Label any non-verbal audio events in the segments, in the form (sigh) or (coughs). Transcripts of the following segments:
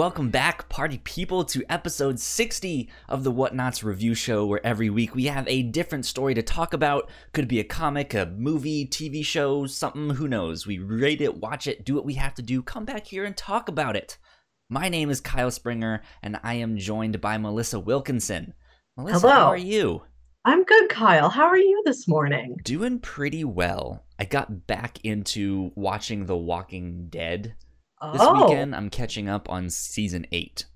welcome back, party people, to episode 60 of the Whatnauts review show, where every week we have a different story to talk about. Could be a comic, a movie, TV show, something, who knows. We rate it, watch it, do what we have to do, come back here and talk about it. My name is Kyle Springer, and I am joined by Melissa Wilkinson. Melissa, Hello. how are you? I'm good, Kyle. How are you this morning? Doing pretty well. I got back into watching The Walking Dead this oh, weekend. I'm catching up on season eight.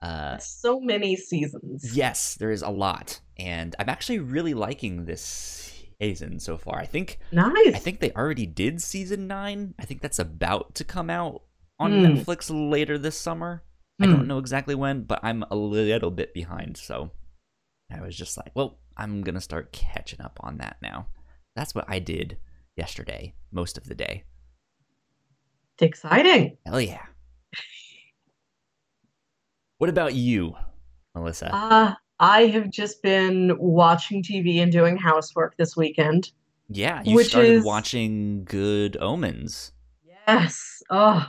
Uh, so many seasons. yes, there is a lot, and I'm actually really liking this season so far. I think Nice. I think they already did season nine. I think that's about to come out on Hmm. Netflix later this summer. I Hmm. don't know exactly when, but I'm a little bit behind, so I was just like, well, I'm gonna start catching up on that now. That's what I did yesterday, most of the day. It's exciting. Hell yeah. What about you, Melissa? Uh, I have just been watching TV and doing housework this weekend. yeah, you which started is- watching Good Omens. Yes. Oh,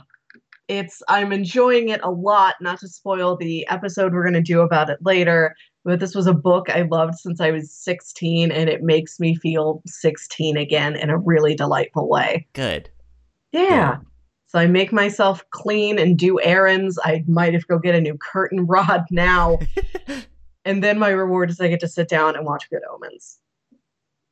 it's I'm enjoying it a lot. Not to spoil the episode we're going to do about it later, but this was a book I loved since I was 16, and it makes me feel 16 again in a really delightful way. Good. Yeah. So I make myself clean and do errands. I might have go get a new curtain (laughs) rod now. (laughs) and then my reward is I get to sit down and watch Good Omens.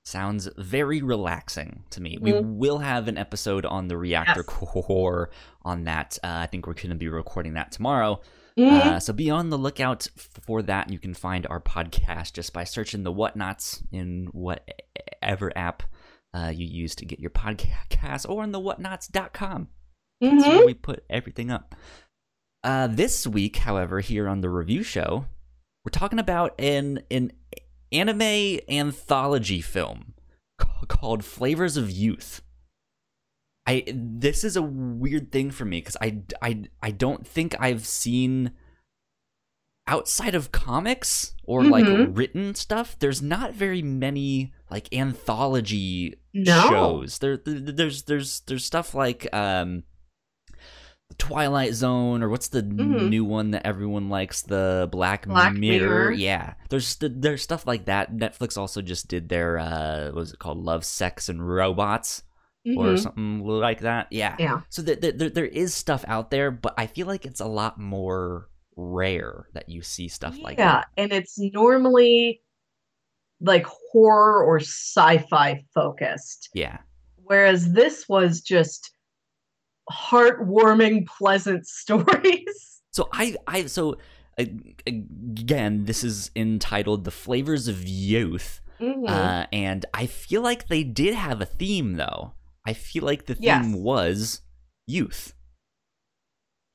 Sounds very relaxing to me. We Mhm. will have an episode on the reactor Yes. core on that. Uh, I think we're going to be recording that tomorrow. Mhm. Uh, so be on the lookout for that. You can find our podcast just by searching the Whatnauts in whatever app uh, you use to get your podcast or on the whatnauts.com. That's Mhm. where we put everything up. Uh, this week, however, here on the review show, we're talking about an an anime anthology film (laughs) called Flavors of Youth. I this is a weird thing for me because I, I I don't think I've seen outside of comics or like Mhm. written stuff. There's not very many like anthology No. shows. There, there there's there's there's stuff like um Twilight Zone or what's the Mhm. new one that everyone likes the Black, Black Mirror. Mirror. Yeah. There's there's stuff like that. Netflix also just did their uh what was it called Love, Sex and Robots or Mhm. something like that. Yeah. Yeah. So th- th- there there is stuff out there, but I feel like it's a lot more rare that you see stuff like yeah, that. and it's normally like horror or sci-fi focused, Yeah. whereas this was just heartwarming, pleasant (laughs) stories. So I I so again, this is entitled "The Flavors of Youth," Mhm. uh, and I feel like they did have a theme though. I feel like the theme Yes. was youth.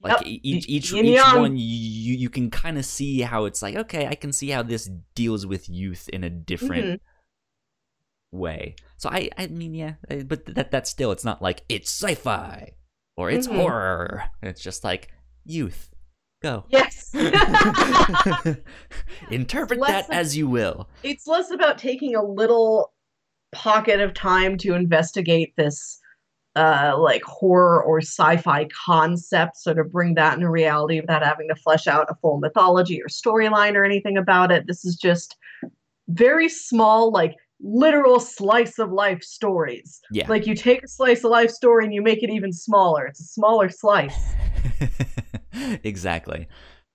Like Yep. each each yin each one, you you can kind of see how it's like. Okay, I can see how this deals with youth in a different Mhm. way. So I I mean yeah, uh, but that that's still it's not like it's sci-fi or it's Mhm. horror. It's just like youth. Go. Yes. (laughs) (laughs) Interpret that as you will. it's less about taking a little pocket of time to investigate this uh like horror or sci-fi concept so to bring that into reality without having to flesh out a full mythology or storyline or anything about it this is just very small like literal slice of life stories Yeah. like you take a slice of life story and you make it even smaller it's a smaller slice (laughs) exactly.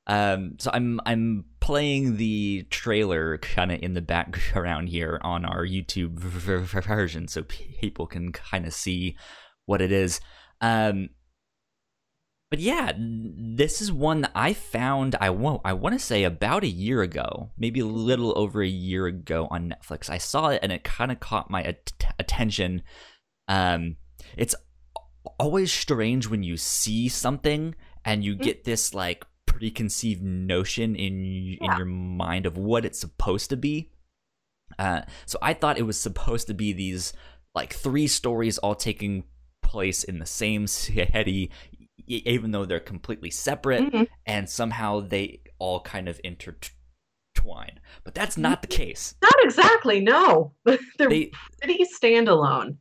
Um, so I'm I'm playing the trailer kind of in the background here on our YouTube version, so people can kind of see what it is. Um, but yeah, this is one that I found. I won't. I want to say about a year ago, maybe a little over a year ago on Netflix. I saw it and it kind of caught my at- attention. Um, it's always strange when you see something and you get this like preconceived notion in in your mind of what it's supposed to be. Uh, so I thought it was supposed to be these like three stories all taking place in the same (laughs) city, even though they're completely separate, Mhm. and somehow they all kind of intertwine. But that's not the case. not exactly no (laughs) they're They pretty standalone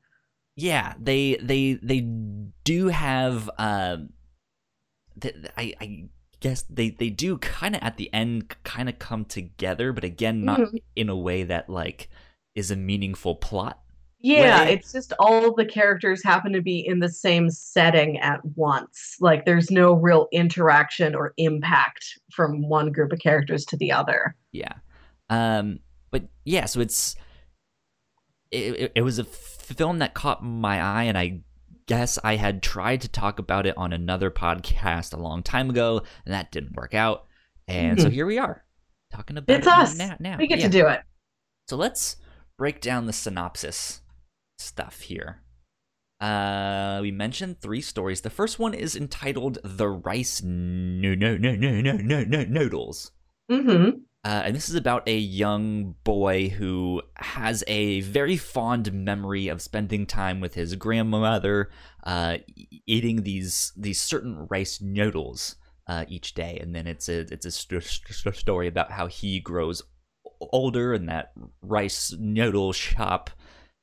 yeah they they they do have um th- th- I, I guess they they do kind of at the end kind of come together, but again, not Mhm. in a way that like is a meaningful plot. Yeah, way. it's just all the characters happen to be in the same setting at once. Like there's no real interaction or impact from one group of characters to the other. Yeah. Um, but yeah, so it's it, it, it was a film that caught my eye, and I guess I had tried to talk about it on another podcast a long time ago, and that didn't work out. And so Mhm. here we are talking about It's it us. now. now. We get Yeah. to do it. So let's break down the synopsis stuff here. Uh, we mentioned three stories. The first one is entitled "The Rice No No No No No No No Noodles." Mm-hmm. Uh, and this is about a young boy who has a very fond memory of spending time with his grandmother, uh, eating these these certain rice noodles uh, each day. And then it's a it's a st- st- story about how he grows older and that rice noodle shop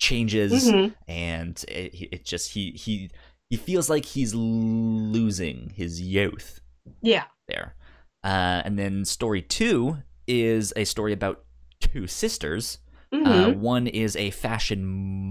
changes, Mm-hmm. and it, it just he he he feels like he's losing his youth Yeah. there. Uh, and then story two is a story about two sisters. Uh, Mm-hmm. one is a fashion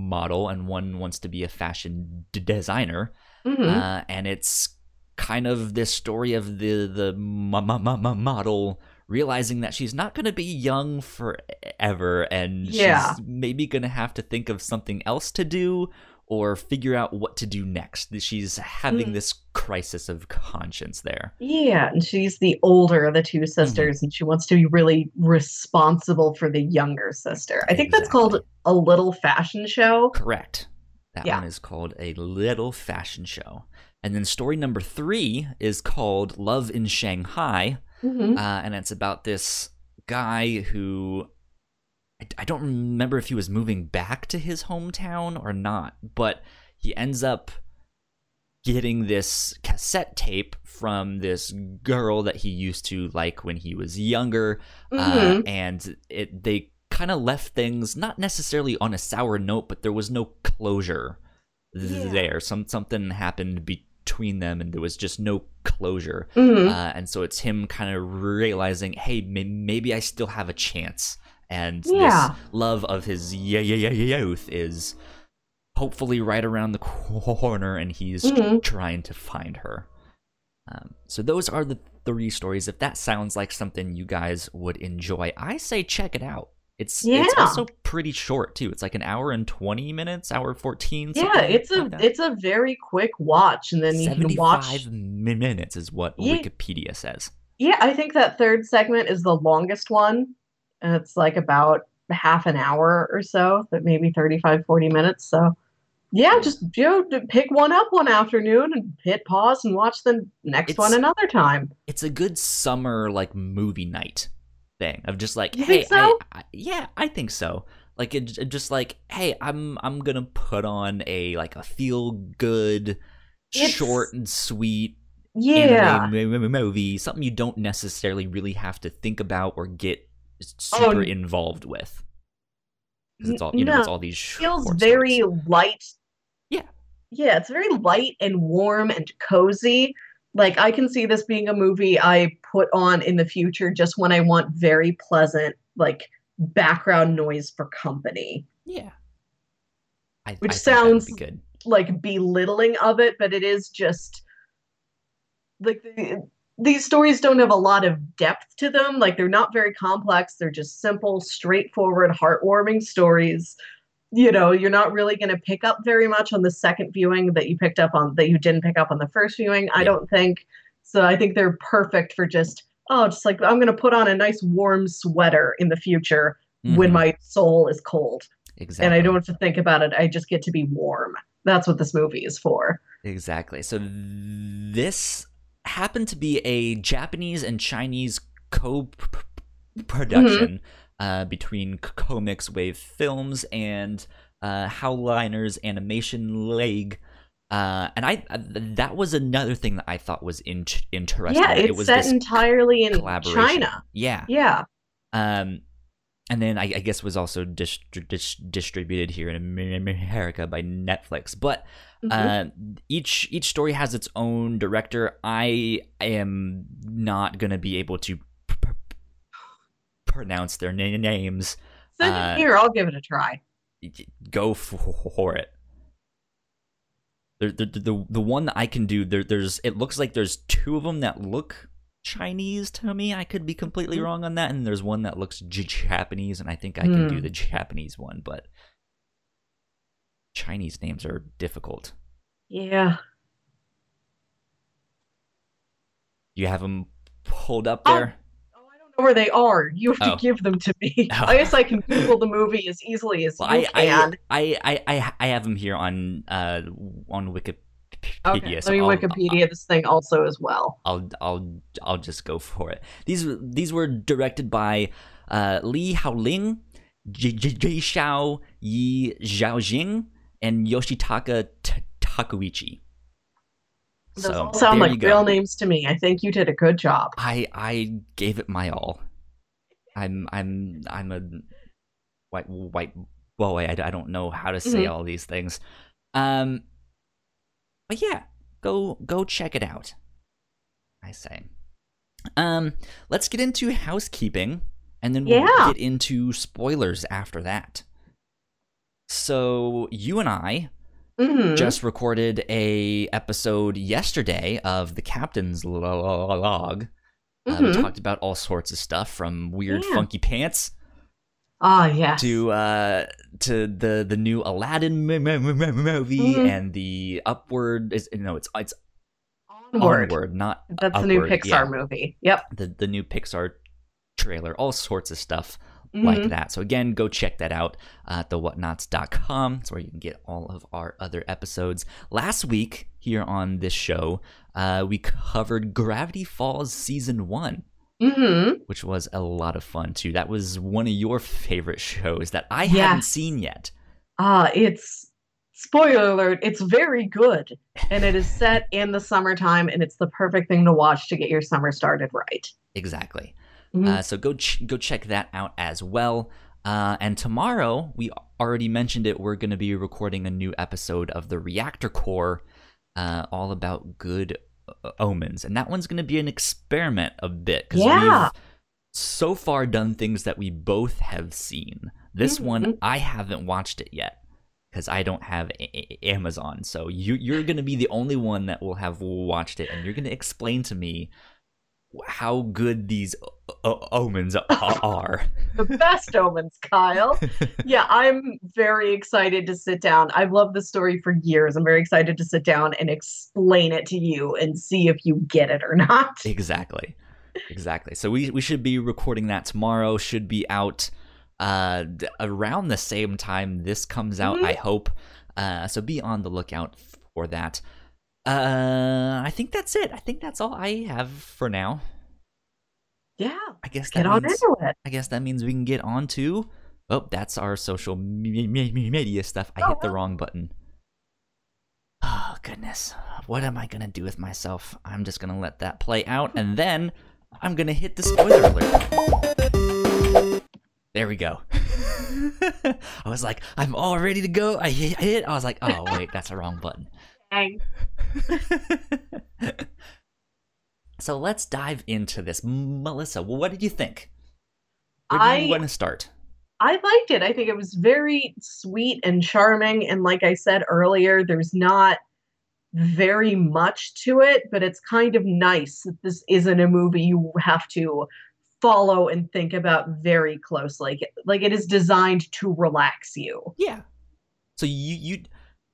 model, and one wants to be a fashion d- designer. mm-hmm. Uh, and it's kind of this story of the the mo- mo- mo- model realizing that she's not going to be young forever, and Yeah. she's maybe going to have to think of something else to do or figure out what to do next. She's having Mm. this crisis of conscience there. Yeah, and she's the older of the two sisters, and she wants to be really responsible for the younger sister. I think that's called a little fashion show. Correct. That Yeah. one is called A Little Fashion Show. And then story number three is called Love in Shanghai. Mm-hmm. Uh, and it's about this guy who I, I don't remember if he was moving back to his hometown or not, but he ends up getting this cassette tape from this girl that he used to like when he was younger uh, Mhm. and it they kind of left things not necessarily on a sour note, but there was no closure Yeah. there. Some something happened between them, and there was just no closure. Mhm. Uh, and so it's him kind of realizing, hey, may- maybe I still have a chance. And Yeah. this love of his y- y- y- youth is hopefully right around the corner, and he's Mhm. trying to find her. Um, so those are the three stories. If that sounds like something you guys would enjoy, I say check it out. It's yeah. it's also pretty short too. It's like an hour and twenty minutes, hour fourteen. yeah, it's a like it's a very quick watch, and then you can watch. minutes is what Yeah. Wikipedia says. Yeah, I think that third segment is the longest one, and it's like about half an hour or so, but maybe 35, 40 minutes. So, yeah, just you know, pick one up one afternoon and hit pause and watch the next It's- one another time. It's a good summer like movie night thing of just like, You hey, so? I, I, yeah, I think so. Like it, it just like, hey, I'm I'm gonna put on a like a feel good, short and sweet Yeah. anime m- m- movie, something you don't necessarily really have to think about or get oh, super Oh, involved with. Because it's all you know, it's all these feels very stories. light. Yeah. Yeah, it's very light and warm and cozy. Like I can see this being a movie I put on in the future just when I want very pleasant like background noise for company. yeah. I, Which I think sounds- be good. Like belittling of it, but it is just like the, these stories don't have a lot of depth to them. Like they're not very complex. They're just simple, straightforward, heartwarming stories. You know, you're not really going to pick up very much on the second viewing that you picked up on that you didn't pick up on the first viewing. I don't think. So I think they're perfect for just oh, just like I'm going to put on a nice warm sweater in the future when Mhm. my soul is cold exactly. and I don't have to think about it. I just get to be warm. That's what this movie is for. Exactly. So this happened to be a Japanese and Chinese co-production uh, between CoMix Wave Films and uh, Haoliners Animation League. Uh, and I uh, that was another thing that I thought was in- interesting. yeah, it's it was set entirely in. China. Yeah. Yeah. Um, and then I, I guess was also distri- dis- distributed here in America by Netflix. But Mhm. uh, each each story has its own director. I am not gonna be able to pronounce their na- names. Send uh, it here. I'll give it a try. Go for it. The, the, the, the one that I can do there there's it looks like there's two of them that look Chinese to me. I could be completely Mhm. wrong on that. And there's one that looks J- Japanese, and I think I can do Hmm. the Japanese one, but Chinese names are difficult. Yeah. You have them pulled up there. Know where they are. You have to Oh. give them to me. (laughs) Oh. I guess I can Google the movie as easily as Well, you I, can. I, I, I, I have them here on uh on Wikipedia. okay, so let me I'll- Wikipedia this thing also as well. I'll I'll I'll just go for it. These these were directed by uh, Li Haoling, J- J- Jay Xiao, Yi Zhaojing, and Yoshitaka T- Takuichi. Those So all sound like real names to me. I think you did a good job. I I gave it my all. I'm I'm I'm a white white boy. I, I don't know how to say Mhm. all these things. Um, but yeah, go go check it out. I say. Um, let's get into housekeeping, and then we'll Yeah. get into spoilers after that. So you and I Mhm. just recorded a episode yesterday of the Captain's Log. Uh, we Mhm. talked about all sorts of stuff from weird, Yeah. funky pants Ah, yes. to uh, to the the new Aladdin m- m- m- movie Mhm. and the Upward. Is no, it's it's Onward. Onward, not That's the new Pixar yeah. movie. Yep. the the new Pixar trailer. All sorts of stuff like Mhm. that. So again, go check that out at thewhatnauts.com. It's where you can get all of our other episodes. Last week here on this show, uh, we covered Gravity Falls season one, Mhm. which was a lot of fun too. That was one of your favorite shows that I Yes. hadn't seen yet. Ah, it's spoiler alert. It's very good, and it is set in the summertime, and it's the perfect thing to watch to get your summer started right. (laughs) Exactly. Mhm. Uh, so go ch- go check that out as well. Uh, and tomorrow, we already mentioned it. We're going to be recording a new episode of the Reactor Core, uh, all about good uh, omens, and that one's going to be an experiment a bit because Yeah. we've so far done things that we both have seen. This one, Mhm. I haven't watched it yet because I don't have a- A- Amazon. So you you're going to be the only one that will have watched it, and you're going to explain to me how good these o- o- omens (laughs) are. the best omens, Kyle. (laughs) Yeah, I'm very excited to sit down. I've loved the story for years. I'm very excited to sit down and explain it to you and see if you get it or not. exactly, exactly. So we we should be recording that tomorrow. Should be out uh around the same time this comes out. Mhm. I hope. Uh, so be on the lookout for that. Uh, I think that's it. I think that's all I have for now. Yeah, I guess get that on means, into it. I guess that means we can get on to. Oh, that's our social me- me- me- media stuff. I Oh, hit the wrong button. Oh, goodness. What am I going to do with myself? I'm just going to let that play out, and (laughs) then I'm going to hit the spoiler alert. There we go. (laughs) I was like, I'm all ready to go. I hit it. I was like, oh, wait, that's the wrong button. Dang. (laughs) so let's dive into this. Melissa, what did you think? Where do I you want to start? I liked it. I think it was very sweet and charming. And like I said earlier, there's not very much to it, but it's kind of nice that this isn't a movie you have to follow and think about very closely. Like it is designed to relax you. Yeah. So you you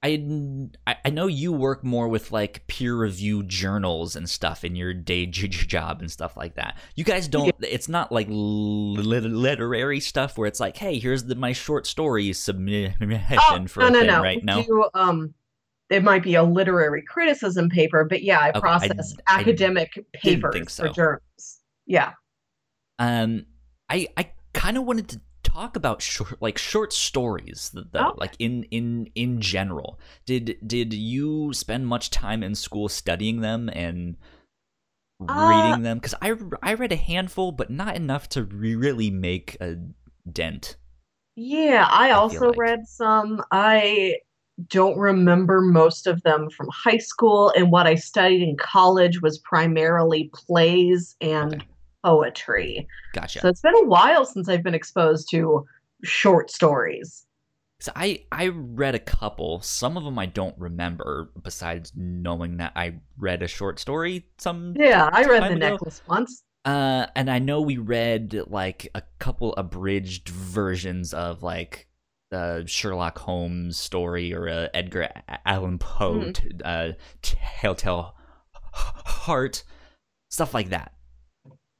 I I- I know you work more with like peer review journals and stuff in your day job and stuff like that. You guys don't. It's not like lit- literary stuff where it's like, hey, here's the, my short story submission for Oh, no, a no, thing, no. right? No. do, um, it might be a literary criticism paper, but yeah, I Okay, process I academic think papers so. for journals. Yeah. Um, I I kind of wanted to talk about short like short stories though Okay. like in in in general did did you spend much time in school studying them and Uh, reading them because i i read a handful but not enough to re- really make a dent. Yeah, I feel also like. read some. I don't remember most of them from high school, and what I studied in college was primarily plays and Okay. Poetry. Gotcha. So it's been a while since I've been exposed to short stories. So I I read a couple. Some of them I don't remember. Besides knowing that I read a short story some Yeah, I read The ago. Necklace once. Uh, and I know we read like a couple abridged versions of like the Sherlock Holmes story or a Edgar Allan Poe, Mhm. t- uh, Telltale Heart, stuff like that.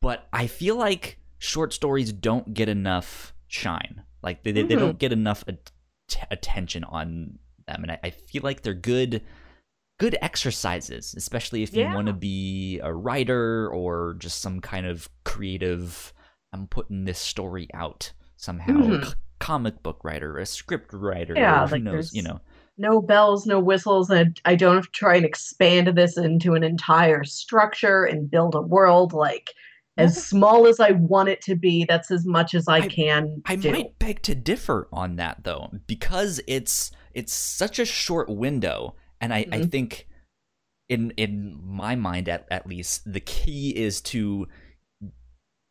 But I feel like short stories don't get enough shine. Like they they, they Mhm. don't get enough at- attention on them, and I, I feel like they're good good exercises, especially if you want to be a writer or just some kind of creative. I'm putting this story out somehow. Mhm. C- comic book writer, a script writer, Yeah, or who like knows, you know. No bells, no whistles, and I don't have to try and expand this into an entire structure and build a world. Like as small as I want it to be, that's as much as I, I- can I do. might beg to differ on that though, because it's it's such a short window, and I, I Mhm. think in in my mind at, at least the key is to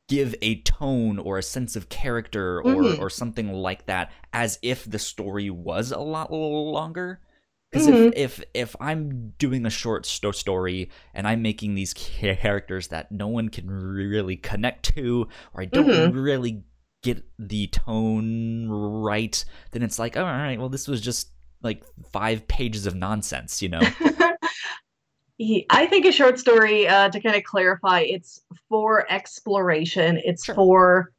give a tone or a sense of character or Mhm. or something like that as if the story was a lot longer because Mhm. if, if if i'm doing a short sto- story and i'm making these characters that no one can really connect to or i don't Mhm. really get the tone right then it's like oh, all right well this was just like five pages of nonsense you know (laughs) I think a short story, uh, to kind of clarify, it's for exploration. It's Sure. for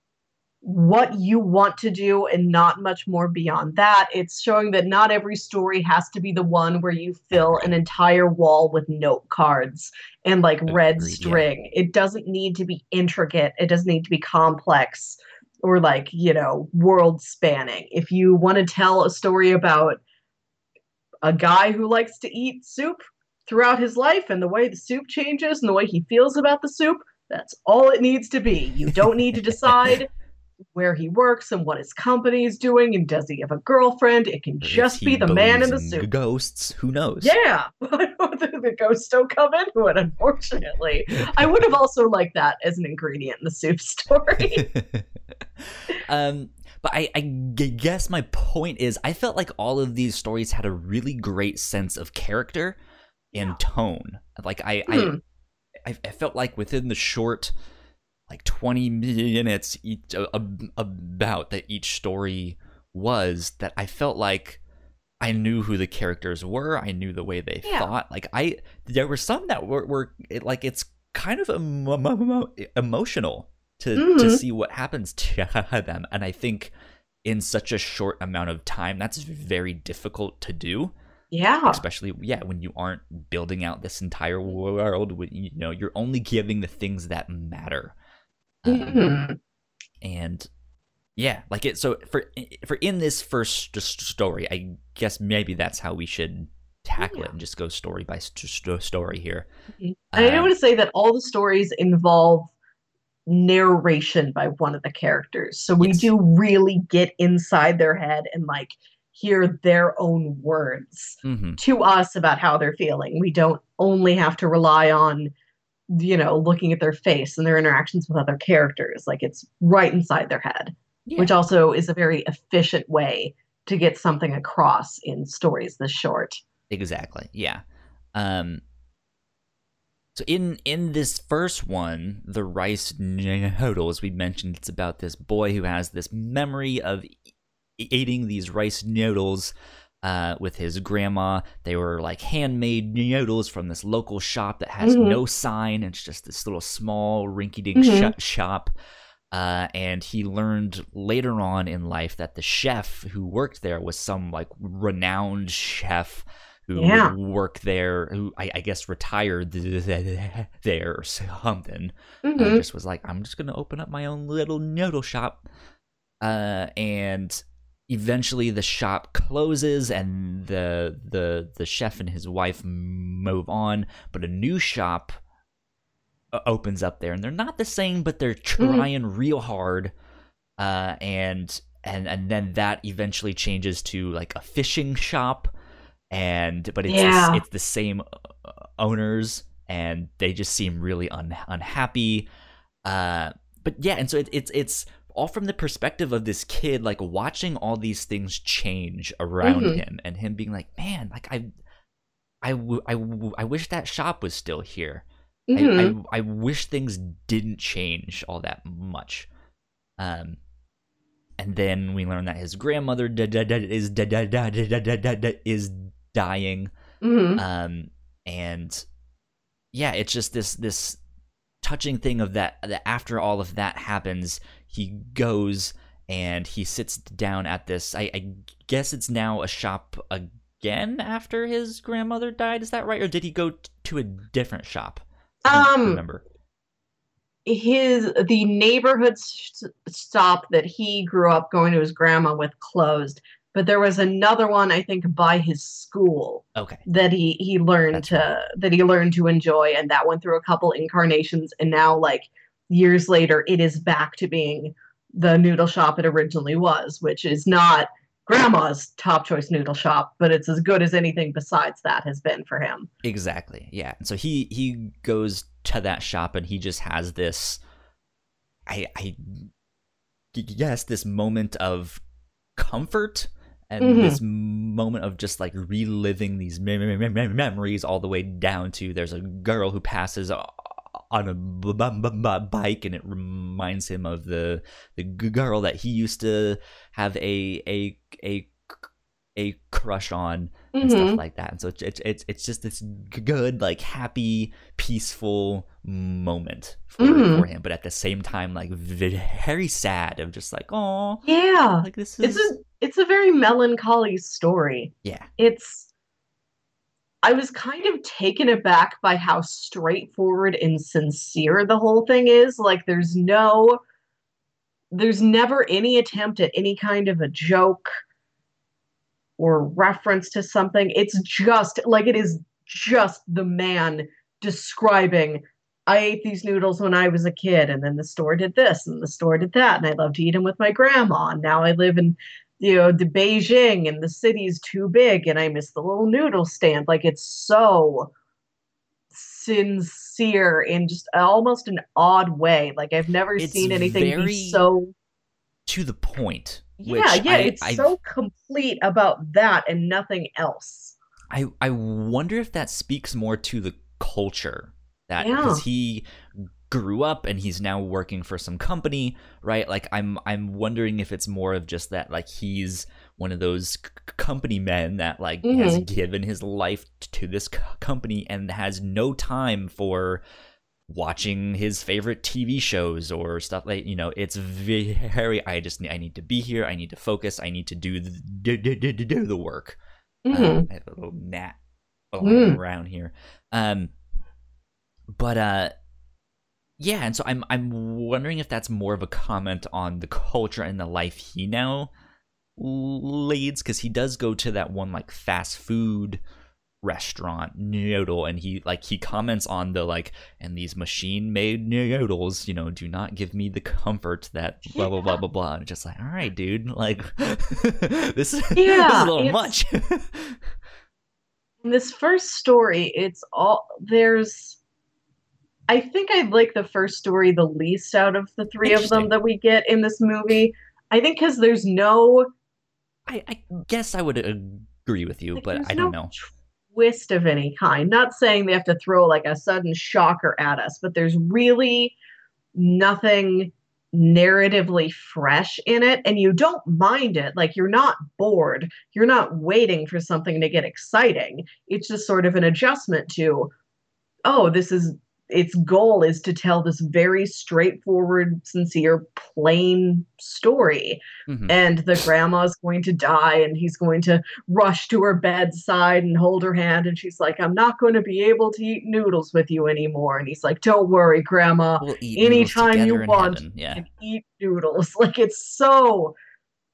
what you want to do and not much more beyond that. It's showing that not every story has to be the one where you fill an entire wall with note cards and like red Agreed, yeah. string. It doesn't need to be intricate, it doesn't need to be complex or like, you know, world spanning. If you want to tell a story about a guy who likes to eat soup throughout his life and the way the soup changes and the way he feels about the soup. That's all it needs to be. You don't need to (laughs) decide where he works and what his company is doing and does he have a girlfriend. It can just be the man in the suit ghosts who knows Yeah, (laughs) the, the ghosts don't come into it, unfortunately. I would have also liked that as an ingredient in the soup story. (laughs) um but I guess my point is i felt like all of these stories had a really great sense of character and Yeah. tone like i Hmm. I, I felt like within the short like 20 minutes each uh, ab- about that each story was that i felt like i knew who the characters were i knew the way they Yeah. thought like i there were some that were, were it, like it's kind of emo- emo- emotional to to Mhm. see what happens (laughs) to them and i think in such a short amount of time that's very difficult to do Yeah. especially yeah when you aren't building out this entire world when, you know you're only giving the things that matter Um, Mhm. and yeah like it so for for in this first story i guess maybe that's how we should tackle it and just go story by st- st- story here And I Uh, want to say that all the stories involve narration by one of the characters. So we Yes. do really get inside their head and like hear their own words mhm. to us about how they're feeling. We don't only have to rely on you know looking at their face and their interactions with other characters like it's right inside their head yeah. which also is a very efficient way to get something across in stories this short Exactly. Yeah. Um so in in this first one, the rice noodles, we mentioned it's about this boy who has this memory of e- eating these rice noodles uh, with his grandma. They were like handmade noodles from this local shop that has Mhm. no sign. It's just this little small rinky-dink Mhm. sh- shop. Uh, and he learned later on in life that the chef who worked there was some like renowned chef who Yeah. would work there, who I, I guess retired there or something. Mhm. Uh, just was like, I'm just gonna open up my own little noodle shop. Uh, and eventually the shop closes and the the the chef and his wife move on, but a new shop uh, opens up there, and they're not the same, but they're trying real hard uh, and and and then that eventually changes to like a fishing shop, and but it's Yeah. it's the same uh, owners, and they just seem really un- unhappy. Uh, but yeah, and so it, it's it's all from the perspective of this kid, like watching all these things change around mm-hmm. him and him being like, man, like I, I, w- I, w- I wish that shop was still here. Mm-hmm. I, I, mm-hmm. I wish things didn't change all that much. Um, and then we learn that his grandmother is is dying. Mm-hmm. Um, and yeah, it's just this this touching thing of that that after all of that happens, he goes and he sits down at this. I, I guess it's now a shop again after his grandmother died. Is that right, or did he go t- to a different shop? I don't Um, remember. his the neighborhood s- stop that he grew up going to his grandma with closed but there was another one i think by his school Okay. that he he learned That's to that he learned to enjoy and that went through a couple incarnations and now like years later it is back to being the noodle shop it originally was which is not grandma's top choice noodle shop but it's as good as anything besides that has been for him Exactly. Yeah. And so he he goes to that shop and he just has this I I guess this moment of comfort and Mhm. this moment of just like reliving these mem- mem- mem- memories all the way down to there's a girl who passes on a b- b- b- b- bike and it reminds him of the the g- girl that he used to have a a a a crush on and Mhm. stuff like that. And so it's it's it's, just this good, like happy, peaceful moment for Mhm. for him, but at the same time, like very sad of just like, oh, yeah like this is it's a it's a very melancholy story yeah, it's I was kind of taken aback by how straightforward and sincere the whole thing is. Like there's no there's never any attempt at any kind of a joke or reference to something. It's just like it is just the man describing I ate these noodles when I was a kid, and then the store did this, and the store did that, and I love to eat them with my grandma. And now I live in you know, the Beijing and the city's too big and I miss the little noodle stand. Like it's so sincere in just almost an odd way. Like I've never It's seen anything be so to the point. Yeah, yeah, I, it's I, so complete about that and nothing else. I I wonder if that speaks more to the culture that Yeah. because he grew up and he's now working for some company, right? Like I'm I'm wondering if it's more of just that like he's one of those c- company men that like has Mhm. given his life to this c- company and has no time for watching his favorite TV shows or stuff like you know it's very I just I need to be here I need to focus I need to do the, do, do, do, do- the work Mhm. um, I have a little gnat Mm. around here. Um, but uh, yeah, and so I'm I'm wondering if that's more of a comment on the culture and the life he now leads, because he does go to that one like fast food restaurant noodle and he like he comments on the like and these machine made noodles you know do not give me the comfort that blah blah blah blah blah. And just like all right dude like (laughs) this, is- this is Yeah, a little much. (laughs) In this first story, it's all there's I think I like the first story the least out of the three of them that we get in this movie. I think because there's no I, I guess I would agree with you, Like, but I don't no know. twist of any kind. Not saying they have to throw like a sudden shocker at us, but there's really nothing narratively fresh in it and you don't mind it like you're not bored you're not waiting for something to get exciting it's just sort of an adjustment to oh this is its goal is to tell this very straightforward sincere plain story Mhm. and the grandma's going to die and he's going to rush to her bedside and hold her hand and she's like i'm not going to be able to eat noodles with you anymore and he's like don't worry grandma We'll anytime you want. Yeah. and eat noodles (laughs) like it's so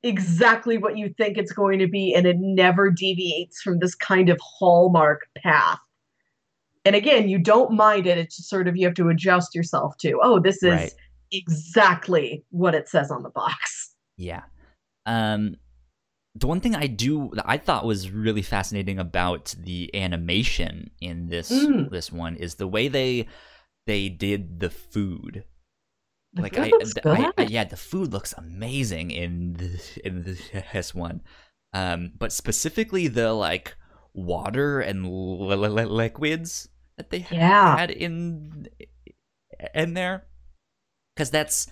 exactly what you think it's going to be and it never deviates from this kind of hallmark path and again you don't mind it it's just sort of you have to adjust yourself to oh this is Right. exactly what it says on the box Yeah. Um the one thing I do that I thought was really fascinating about the animation in this Mm. this one is the way they they did the food. The like food I, I-. I- yeah, the food looks amazing in the, in (laughs) this one. Um, but specifically the like water and li- li- li- liquids that they Yeah. had in in there, because that's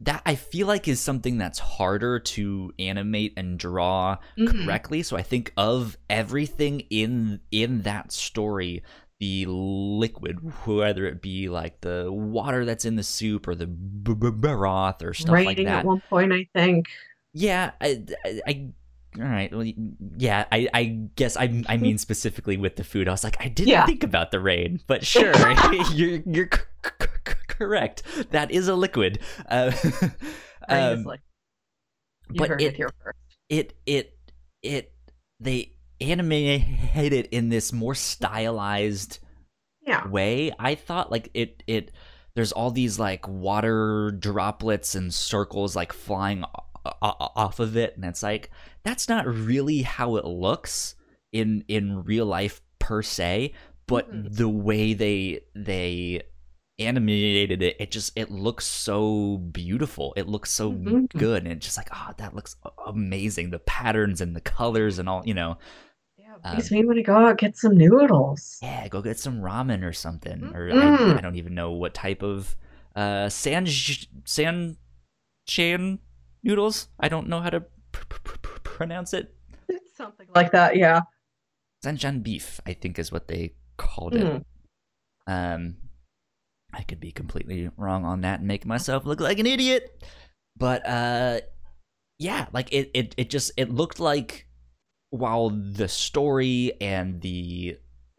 that I feel like is something that's harder to animate and draw Mhm. correctly. So I think of everything in in that story, the liquid, whether it be like the water that's in the soup or the broth or stuff like Raining that. at one point, I think. Yeah, I, I, I all right. Well, yeah, I, I guess I, I (laughs) mean specifically with the food. I was like, I didn't Yeah. think about the rain, but (laughs) sure, (laughs) you're you're c- c- correct. That is a liquid. Uh, um, but it- it here first. it it it they animated it in this more stylized Yeah. way i thought like it it there's all these like water droplets and circles like flying off of it and it's like that's not really how it looks in in real life per se but Mhm. the way they they animated it it just it looks so beautiful it looks so Mhm. good and it's just like oh that looks amazing the patterns and the colors and all you know Yeah, Um, makes me want to go out get some noodles. yeah go get some ramen or something or I, Mm. I don't even know what type of uh san san chan noodles i don't know how to pr- pr- pr- pronounce it Something like that, yeah. sanjan beef i think is what they called it Mhm. Um, I could be completely wrong on that and make myself look like an idiot. But uh, yeah, like it, it, it just it looked like while the story and the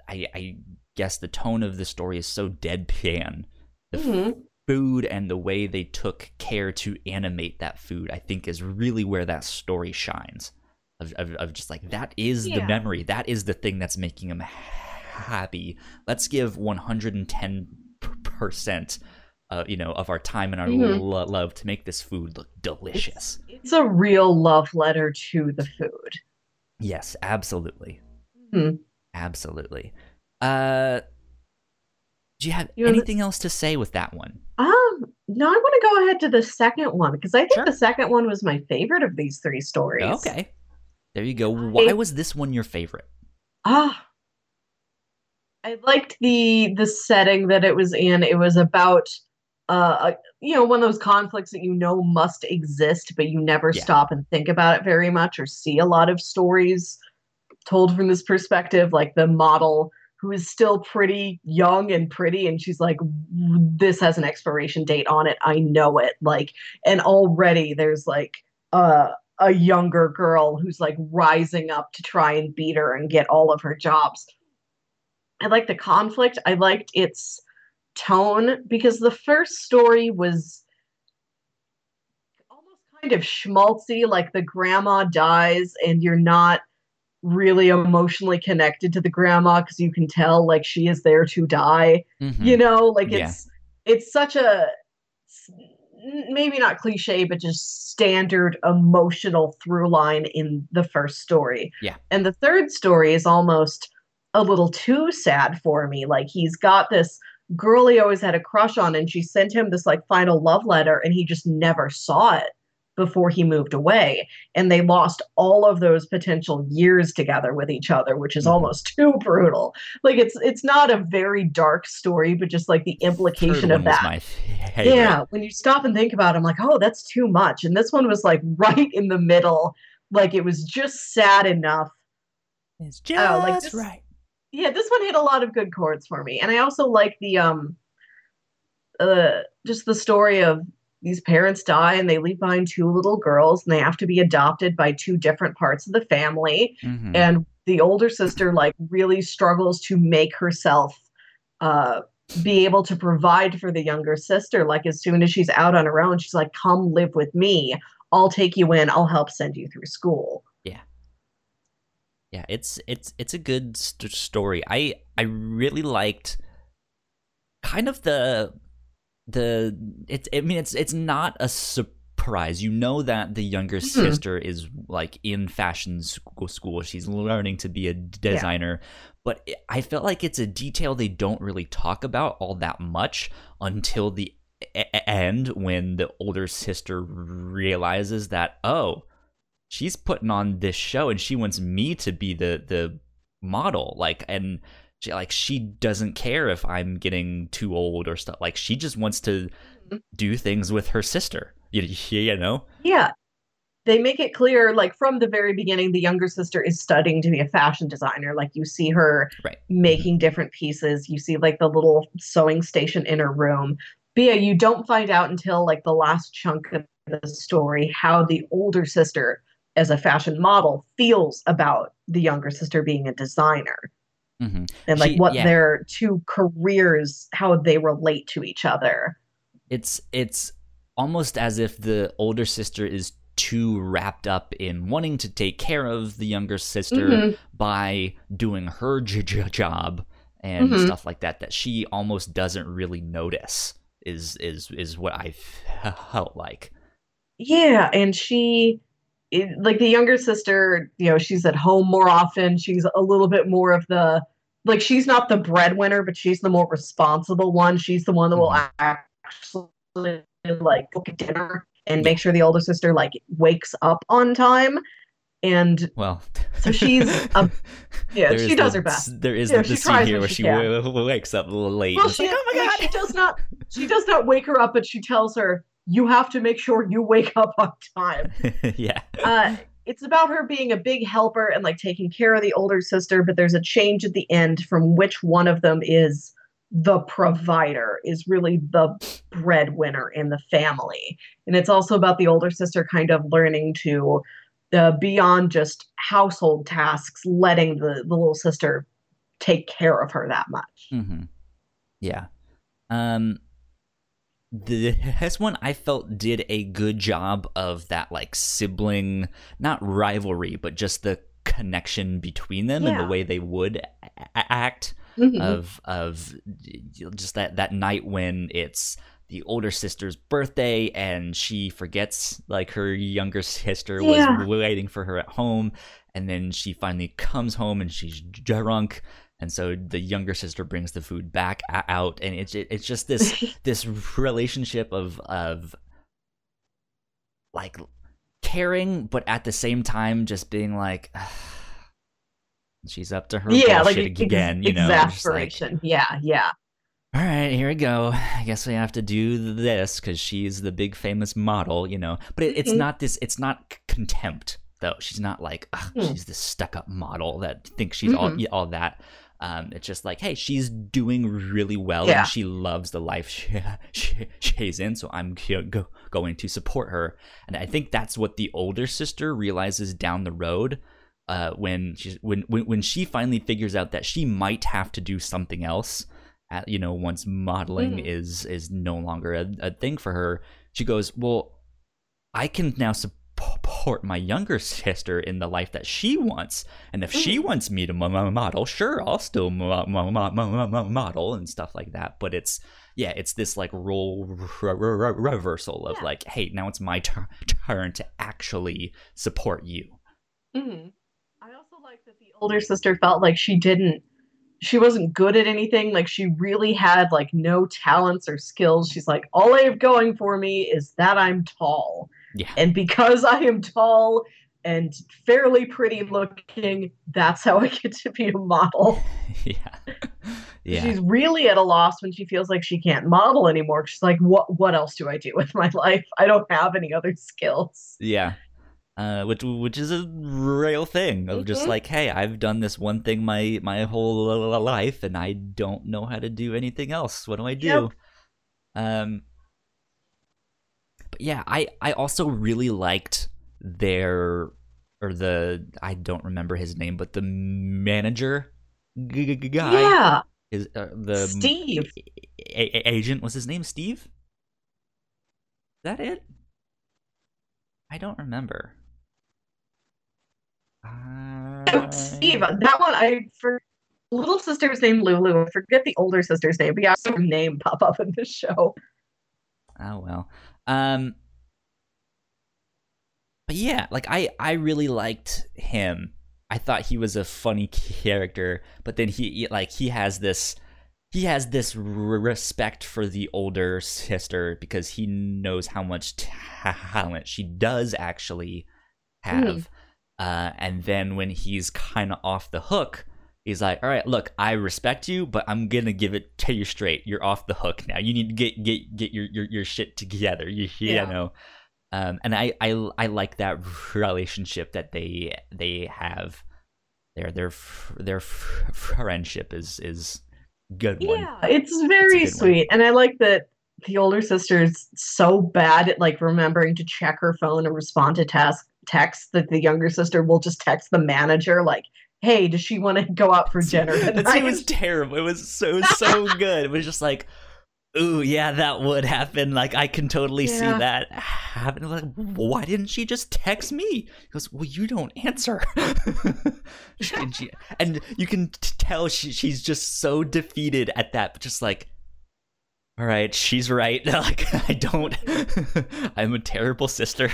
I, I guess the tone of the story is so deadpan. The Mhm. Food and the way they took care to animate that food, I think, is really where that story shines. Of, of, of just like that is the memory, that is the thing that's making them happy. Let's give one hundred and ten percent, uh, you know, of our time and our Mhm. lo- love to make this food look delicious. It's a real love letter to the food. Yes, absolutely, Mhm. absolutely. Uh, do you have You know, the- anything else to say with that one? Um, no, I want to go ahead to the second one because I think Sure. the second one was my favorite of these three stories. Okay, there you go. Why I- was this one your favorite? Ah, I liked the the setting that it was in. It was about uh, you know, one of those conflicts that you know must exist, but you never Yeah. stop and think about it very much or see a lot of stories told from this perspective. Like the model who is still pretty young and pretty, and she's like, "This has an expiration date on it. I know it." Like, and already there's like a younger girl who's like rising up to try and beat her and get all of her jobs. I like the conflict. I liked its tone because the first story was almost kind of schmaltzy, like the grandma dies and you're not really emotionally connected to the grandma because you can tell like she is there to die Mhm. you know like Yeah. it's it's such a maybe not cliche but just standard emotional through line in the first story Yeah. and the third story is almost a little too sad for me like he's got this girl he always had a crush on and she sent him this like final love letter and he just never saw it before he moved away and they lost all of those potential years together with each other which is Mhm. almost (laughs) too brutal. Like it's it's not a very dark story but just like the implication of that. yeah when you stop and think about it i'm like oh that's too much. And this one was like (laughs) right in the middle. Like it was just sad enough. It's Oh, like this- right. yeah this one hit a lot of good chords for me. And i also like the um uh just the story of these parents die and they leave behind two little girls and they have to be adopted by two different parts of the family. Mhm. and the older sister like really struggles to make herself uh be able to provide for the younger sister. Like as soon as she's out on her own she's like come live with me. I'll take you in. I'll help send you through school. Yeah. yeah it's it's it's a good st- story. I i really liked kind of the the it's i mean it's it's not a surprise. You know that the younger Mhm. sister is like in fashion school. She's learning to be a designer, but it- I felt like it's a detail they don't really talk about all that much until the e- end when the older sister realizes that oh, she's putting on this show and she wants me to be the the model like and she, like she doesn't care if I'm getting too old or stuff. Like she just wants to Mhm. do things with her sister. You, you know? Yeah. They make it clear, like from the very beginning, the younger sister is studying to be a fashion designer. Like you see her Right. making different pieces. You see like the little sewing station in her room. But yeah, you don't find out until like the last chunk of the story how the older sister, as a fashion model, feels about the younger sister being a designer hmm and like She- what yeah. their two careers, how they relate to each other. It's it's almost as if the older sister is too wrapped up in wanting to take care of the younger sister Mhm. by doing her j- j- job and Mhm. stuff like that that she almost doesn't really notice is is is what I (laughs) felt like. Yeah, and she, it, like the younger sister, you know, she's at home more often. She's a little bit more of the, like, she's not the breadwinner, but she's the more responsible one. She's the one that will Mhm. actually, like, cook dinner and make sure the older sister, like, wakes up on time. And Well, So she's (laughs) yeah, she does the- her best. There is Yeah, the, the scene here where she w- wakes up a little late. well, she, like, oh my god! she does not, she does not wake her up, but she tells her, you have to make sure you wake up on time. (laughs) yeah. uh, it's about her being a big helper and like taking care of the older sister, but there's a change at the end from which one of them is the provider, is really the breadwinner in the family. And it's also about the older sister kind of learning to, uh, beyond just household tasks, letting the, the little sister take care of her that much. hmm Yeah. Um this one I felt did a good job of that like sibling not rivalry but just the connection between them and the way they would act Mhm. of of just that that night when it's the older sister's birthday and she forgets like her younger sister Yeah. was waiting for her at home and then she finally comes home and she's drunk and so the younger sister brings the food back out and it's it's just this (laughs) this relationship of of like caring but at the same time just being like (sighs) she's up to her yeah, like bullshit ex- again you know just like, yeah, yeah. all right, here we go. I guess we have to do this because she's the big famous model, you know. But it, it's Mhm. not this. It's not c- contempt though. She's not like Hmm. she's this stuck-up model that thinks she's all Mhm. all that. Um, it's just like, hey, she's doing really well Yeah. and she loves the life she, (laughs) she, she's in, so I'm go, go, going to support her. And I think that's what the older sister realizes down the road uh, when she's when, when when she finally figures out that she might have to do something else. At, you know, once modeling Mhm. is is no longer a, a thing for her, she goes, "Well, I can now support my younger sister in the life that she wants, and if she Mhm. wants me to mo- mo- model, sure, I'll still mo- mo- mo- mo- mo- model and stuff like that." But it's yeah, it's this like role re- re- re- reversal of Yeah. like, hey, now it's my tur- turn to actually support you. Mhm. I also like that the older sister felt like she didn't she wasn't good at anything like she really had like no talents or skills she's like all i have going for me is that i'm tall Yeah. and because i am tall and fairly pretty looking that's how i get to be a model (laughs) yeah. (laughs) Yeah. she's really at a loss when she feels like she can't model anymore she's like what what else do i do with my (laughs) life i don't have any other skills Yeah. Uh, which which is a real thing of just Mhm. like, hey, I've done this one thing my my whole life, and I don't know how to do anything else. What do I do? Yep. Um, but yeah, I I also really liked their or the I don't remember his name, but the manager g- g- guy yeah is uh, the Steve. a- a- agent. Was his name Steve? Is that it? I don't remember. Uh, Steve, that one I for little sister's name Lulu. I forget the older sister's name, but yeah, her name pop up in this show. Oh well. Um but yeah, like I I really liked him. I thought he was a funny character, but then he like he has this he has this respect for the older sister because he knows how much talent she does actually have. Mm. Uh, and then when he's kind of off the hook, he's like, "All right, look, I respect you, but I'm gonna give it to you straight. You're off the hook now. You need to get get get your your, your shit together. You, you yeah. know." Um, and I, I I like that relationship that they they have. Their their their friendship is is good one. Yeah, it's very it's sweet, one. and I like that the older sister is so bad at like remembering to check her phone and respond to task texts that the younger sister will just text the manager like hey does she want to go out for (laughs) dinner it was terrible. It was so so (laughs) good. It was just like ooh yeah that would happen. Like i can totally yeah. see that happen like why didn't she just text me? He goes well you don't answer. (laughs) And, she, and you can tell she, she's just so defeated at that but just like all right she's right. Like i don't i'm a terrible sister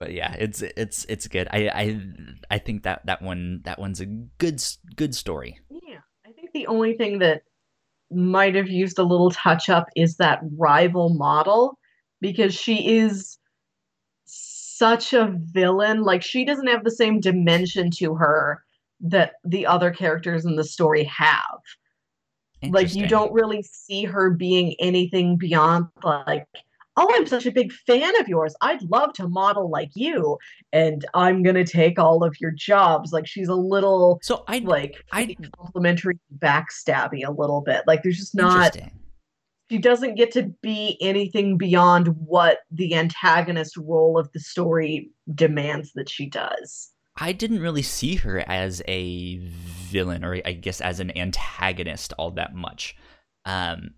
but yeah it's it's it's good i i i think that that one that one's a good good story yeah i think the only thing that might have used a little touch up is that rival model because she is such a villain. Like she doesn't have the same dimension to her that the other characters in the story have. Like you don't really see her being anything beyond like oh, I'm such a big fan of yours. I'd love to model like you, and I'm gonna take all of your jobs. Like she's a little so I like I complimentary backstabby a little bit. Like there's just not. She doesn't get to be anything beyond what the antagonist role of the story demands that she does. I didn't really see her as a villain, or I guess as an antagonist, all that much. Um,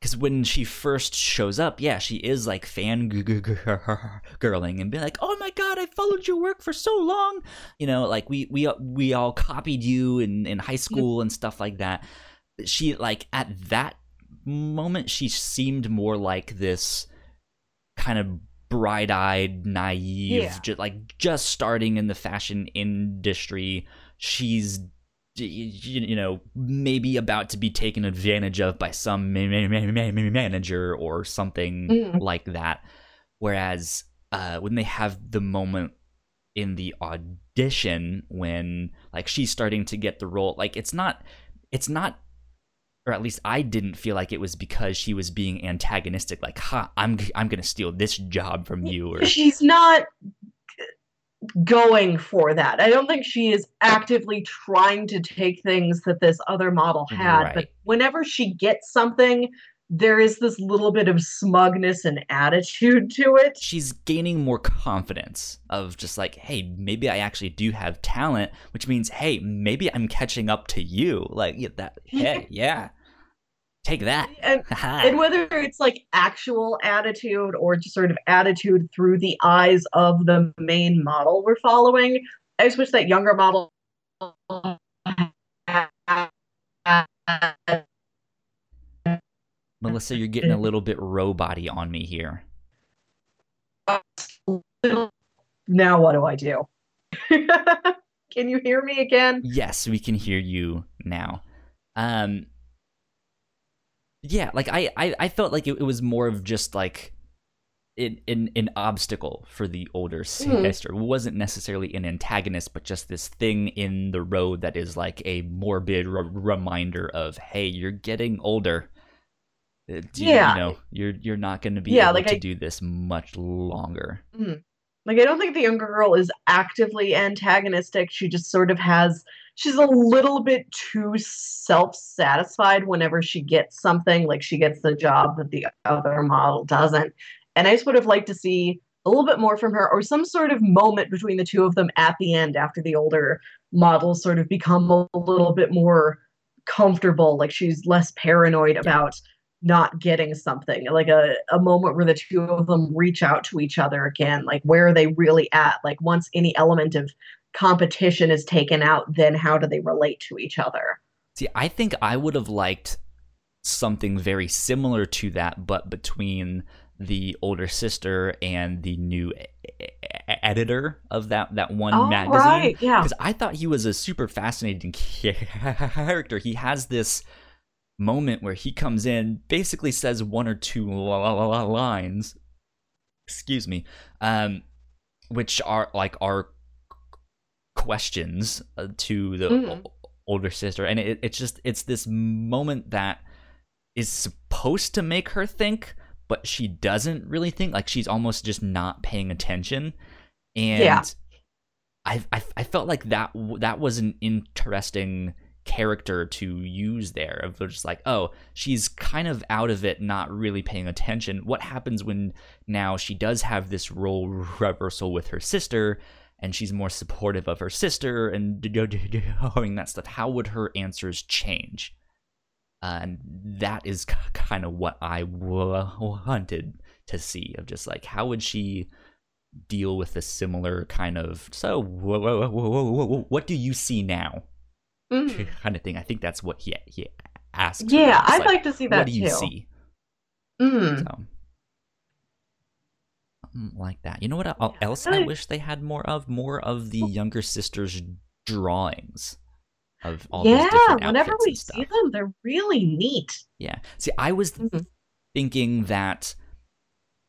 because when she first shows up, yeah, she is like fan girling and be like, "Oh my god, I followed your work for so long," you know, like we we uh, we all copied you in in high school and stuff like that. She like at that moment, she seemed more like this kind of bright-eyed, naive, yeah. just like just starting in the fashion industry. She's you know maybe about to be taken advantage of by some manager or something mm. like that whereas uh, when they have the moment in the audition when like she's starting to get the role like it's not it's not or at least I didn't feel like it was because she was being antagonistic like ha I'm I'm going to steal this job from you or she's not going for that. I don't think she is actively trying to take things that this other model mm, had, right. but whenever she gets something, there is this little bit of smugness and attitude to it. She's gaining more confidence of just like, hey, maybe I actually do have talent, which means, hey, maybe I'm catching up to you. Like that, (laughs) hey, yeah. Take that. (laughs) And, and, whether it's like actual attitude or just sort of attitude through the eyes of the main model we're following, I just wish that younger model. (laughs) Melissa, you're getting a little bit roboty on me here. Now, what do I do? (laughs) can you hear me again? Yes, we can hear you now. Um, yeah like i i, I felt like it, it was more of just like an, an, an obstacle for the older mm-hmm. sister. Mm. It wasn't necessarily an antagonist, but just this thing in the road that is like a morbid reminder of, hey, you're getting older. Uh, you, yeah, you know, you're you're not going to be yeah, able like to I, do this much longer. Mm. Like I don't think the younger girl is actively antagonistic. She just sort of has she's a little bit too self-satisfied whenever she gets something like she gets the job that the other model doesn't. And i just would have liked to see a little bit more from her or some sort of moment between the two of them at the end after the older models sort of become a little bit more comfortable like she's less paranoid about not getting something like a, a moment where the two of them reach out to each other again like where are they really at? Like once any element of competition is taken out, then how do they relate to each other? See, I think I would have liked something very similar to that, but between the older sister and the new e- editor of that that one Oh, magazine right. Yeah. because I thought he was a super fascinating character. He has this moment where he comes in, basically says one or two la- la- la- lines, excuse me, um, which are like are questions uh, to the o- older sister, and it, it's just it's this moment that is supposed to make her think, but she doesn't really think. Like she's almost just not paying attention, and Yeah. I, I I felt like that that was an interesting character to use there of just like oh she's kind of out of it not really paying attention. What happens when now she does have this role reversal with her sister and she's more supportive of her sister and doing that stuff. How would her answers change? Uh, and that is k- kind of what I w- wanted to see of just like how would she deal with a similar kind of so wh- wh- wh- wh- what do you see now? Mhm. kind of thing. I think that's what he he asked. Yeah, I'd like, to see that what do you too. see? Mm. so something like that you know what Yeah, else i wish they had more of more of the younger sister's drawings of all these Yeah, different whenever outfits we and stuff. see them, they're really neat. Yeah. See, I was Mhm. thinking that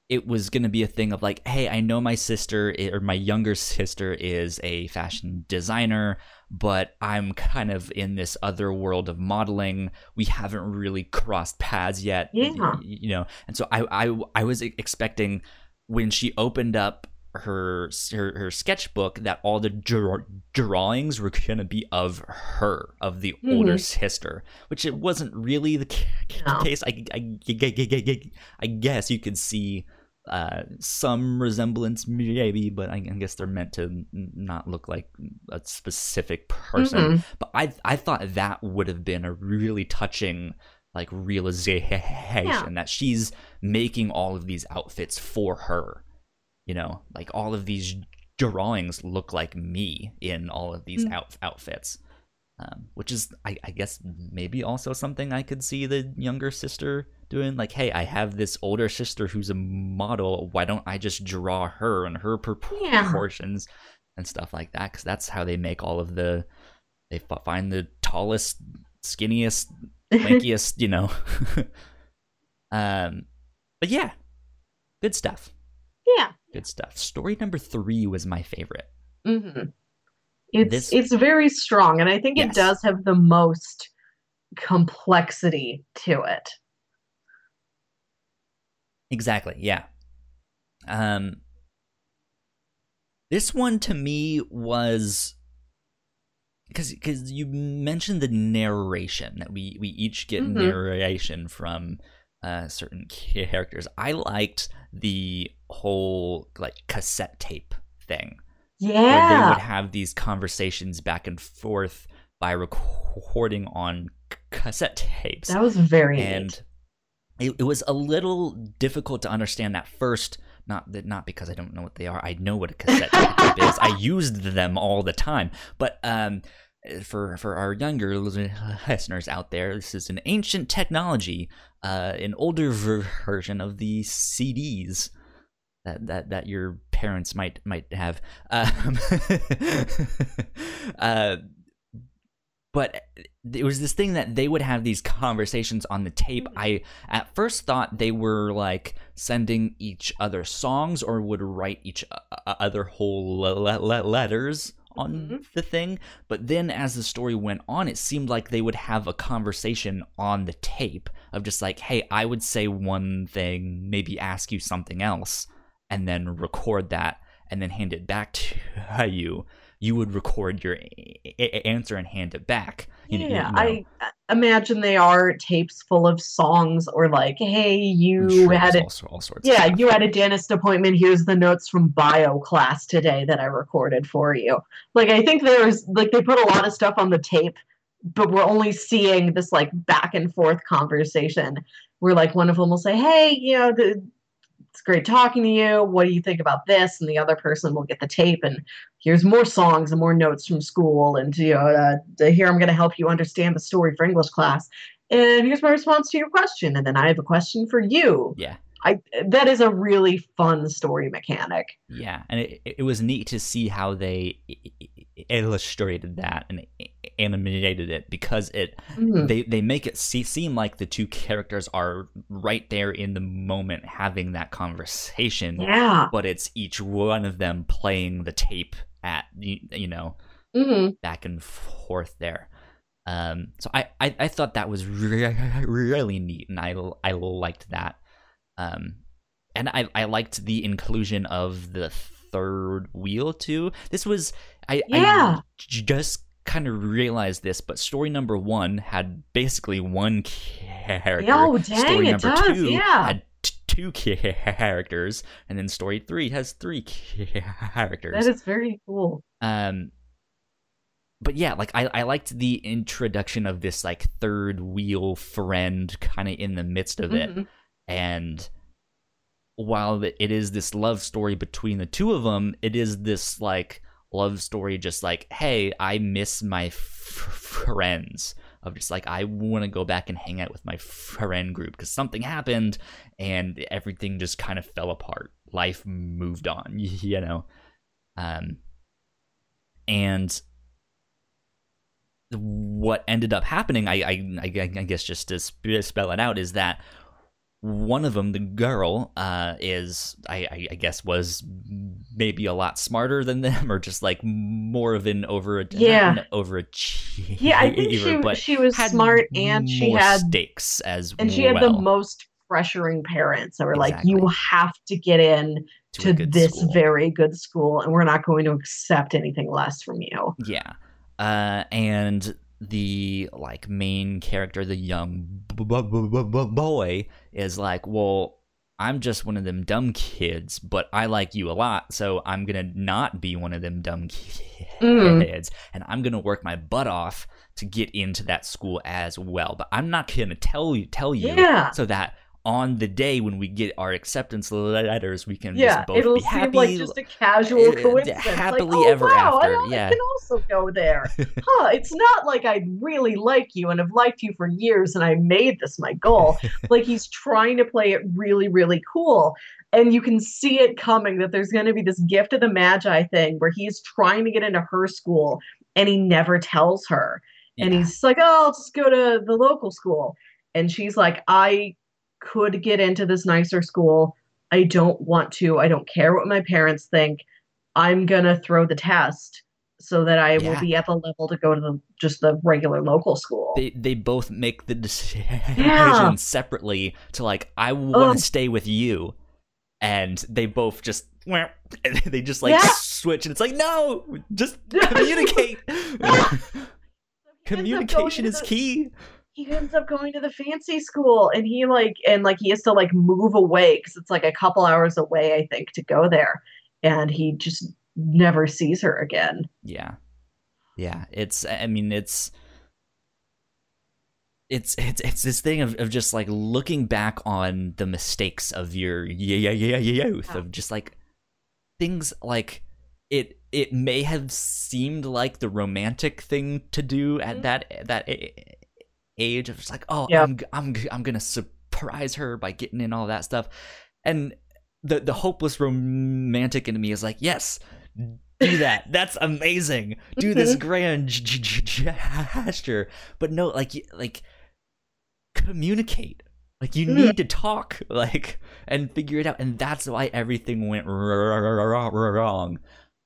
it was going to be a thing of like, hey, I know my sister or my younger (laughs) sister is a fashion designer, but I'm kind of in this other world of modeling. We haven't really crossed paths yet, Yeah. you know. And so I I I was expecting when she opened up her her, her sketchbook that all the draw- drawings were going to be of her of the older Mhm. sister which it wasn't really the case I, I, I, I guess you could see uh, some resemblance maybe but I, I guess they're meant to not look like a specific person Mhm. but I I thought that would have been a really touching like realization that she's making all of these outfits for her. You know, like all of these drawings look like me in all of these Mm. out- outfits. Um, which is, I, I guess, maybe also something I could see the younger sister doing. Like, hey, I have this older sister who's a model. Why don't I just draw her and her Yeah. proportions and stuff like that? Because that's how they make all of the. They f- find the tallest, skinniest, lankiest, you know. (laughs) um, but yeah, good stuff. yeah. Good stuff. Story number three was my favorite. hmm It's This- it's very strong, and I think Yes. it does have the most complexity to it. Exactly. Yeah. Um this one to me was because because you mentioned the narration that we we each get Mhm. narration from uh certain characters. I liked the whole like cassette tape thing Yeah, where they would have these conversations back and forth by recording on cassette tapes That was very and neat. it, it was a little difficult to understand at first not that not because i don't know what they are. I know what a cassette tape is. I used them all the time. But um for for our younger listeners out there this is an ancient technology uh an older ver- version of the cds that that that your parents might might have. Um, (laughs) uh but it was this thing that they would have these conversations on the tape. Mhm. I at first thought they were like sending each other songs or would write each o- o- other whole le- le- le- letters on Mhm. the thing. But then as the story went on, it seemed like they would have a conversation on the tape of just like, hey, I would say one thing, maybe ask you something else, and then record that and then hand it back (laughs) to you. You would record your a- answer and hand it back. You know- you yeah, know. I I imagine they are tapes full of songs, or like, hey, you sure had a all, all sorts. yeah, you had a dentist appointment. Here's the notes from bio class today that I recorded for you. Like, I think there's like they put a lot of stuff on the tape, but we're only seeing this like back and forth conversation where like one of them will say, "Hey, you know, the, it's great talking to you. What do you think about this?" And the other person will get the tape and here's more songs and more notes from school, and you know, uh, here I'm going to help you understand the story for English class. And here's my response to your question. And then I have a question for you Yeah. I that is a really fun story mechanic. Yeah, and it, it was neat to see how they illustrated that and animated it because it Mhm. they they make it see, seem like the two characters are right there in the moment having that conversation, Yeah. but it's each one of them playing the tape at you, you know hmm back and forth there. Um, so I, I, I thought that was re- really neat, and I, I liked that. Um, and I, I liked the inclusion of the third wheel too. This was I, Yeah. I just kind of realized this, but story number one had basically one character. Oh, dang, story it number does, two yeah. had t- two characters, and then story three has three characters. That is very cool. Um, but yeah, like I, I liked the introduction of this like third wheel friend kind of in the midst of it, Mhm. and while it is this love story between the two of them, it is this like love story just like, hey, I miss my f- friends. Of just like I want to go back and hang out with my friend group because something happened and everything just kind of fell apart. Life moved on, (laughs) you know. Um, and what ended up happening, I, I, I guess, just to spell it out, is that one of them, the girl, uh, is I, I, I guess was maybe a lot smarter than them, or just like more of an over Yeah. an overachiever. Yeah, I think she but she was smart and she had stakes as well. and she had the most pressuring parents that were like, "You have to get in to, to this school. very good school, and we're not going to accept anything less from you." Yeah. Uh, and the like main character, the young boy, is like, well, I'm just one of them dumb kids, but I like you a lot, so I'm gonna not be one of them dumb Mm. kids, and I'm gonna work my butt off to get into that school as well. But I'm not gonna tell you tell you Yeah. so that on the day when we get our acceptance letters, we can Yeah, just both it'll seem happy. like just a casual coincidence. happily like, oh, ever wow, after, don't- I can also go there. huh? It's not like I really like you and have liked you for years, and I made this my goal. (laughs) like he's trying to play it really, really cool, and you can see it coming that there's going to be this gift of the magi thing where he's trying to get into her school, and he never tells her, and he's like, "Oh, I'll just go to the local school," and she's like, "I." could get into this nicer school. I don't want to. I don't care what my parents think. I'm going to throw the test so that I will be at the level to go to the just the regular local school. they they both make the decision (laughs) Yeah. separately to like I want to stay with you, and they both just (laughs) they just like Yeah. switch, and it's like no, just (laughs) communicate. Communication is the- key. He ends up going to the fancy school and he like and like he has to like move away because it's like a couple hours away i think to go there and he just never sees her again Yeah, yeah. It's I mean it's. It's, it's it's this thing of, of just like looking back on the mistakes of your yeah yeah yeah youth Yeah. of just like things like it it may have seemed like the romantic thing to do at Mhm. that that age of just like oh Yeah. I'm I'm I'm gonna surprise her by getting in all that stuff, and the the hopeless romantic in me is like yes do (laughs) that. That's amazing. Do this grand g- g- g- gesture. But no like like communicate. Like you Mhm. need to talk (laughs) like and figure it out. And that's why everything went wrong.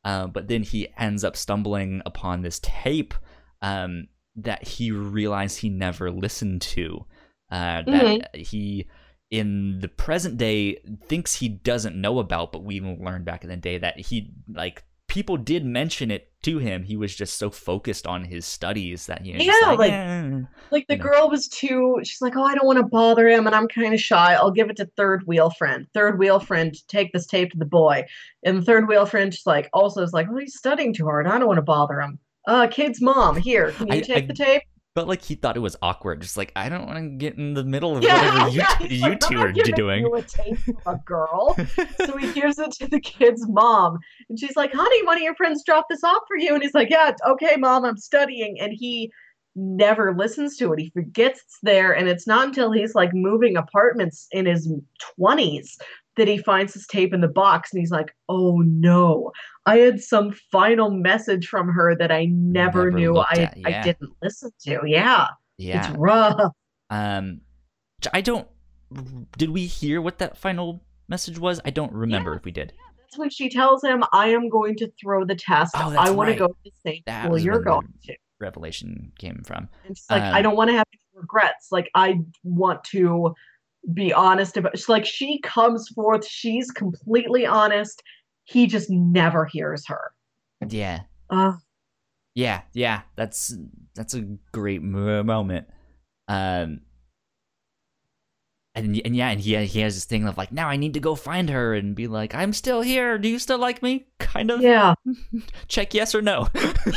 Uh, but then he ends up stumbling upon this tape um, that he realized he never listened to. Uh, that he, in the present day, thinks he doesn't know about, but we learned back in the day that he like people did mention it to him. He was just so focused on his studies that he Yeah, like, like- "Eh." like the You know. girl was too she's like oh i don't want to bother him and i'm kind of shy i'll give it to third wheel friend third wheel friend take this tape to the boy and third wheel friend just like also is like well he's studying too hard i don't want to bother him uh kid's mom here can you I- take I- the tape felt like he thought it was awkward. Just like I don't want to get in the middle of yeah, (laughs) whatever you, yeah, you like, two are doing. you a tape a girl (laughs) so he gives it to the kid's mom and she's like honey one of your friends dropped this off for you and he's like yeah okay mom i'm studying and he never listens to it. He forgets it's there. And it's not until he's like moving apartments in his 20s that he finds his tape in the box and he's like, oh no, I had some final message from her that I never, Never knew I, at, yeah. I didn't listen to. Yeah. Yeah. It's rough. Um, I don't. Did we hear what that final message was? I don't remember Yeah. if we did. That's when she tells him, I am going to throw the test. Oh, I want right. to go to the same That school you're going to. Revelation came from. Like, I Um, don't want to have any regrets. Like, I want to be honest about like she comes forth, she's completely honest. He just never hears her. Yeah, Uh, yeah, yeah. That's that's a great moment. Um, and and yeah, and he he has this thing of like, now I need to go find her and be like, I'm still here. Do you still like me? Kind of. yeah. (laughs) Check yes or no.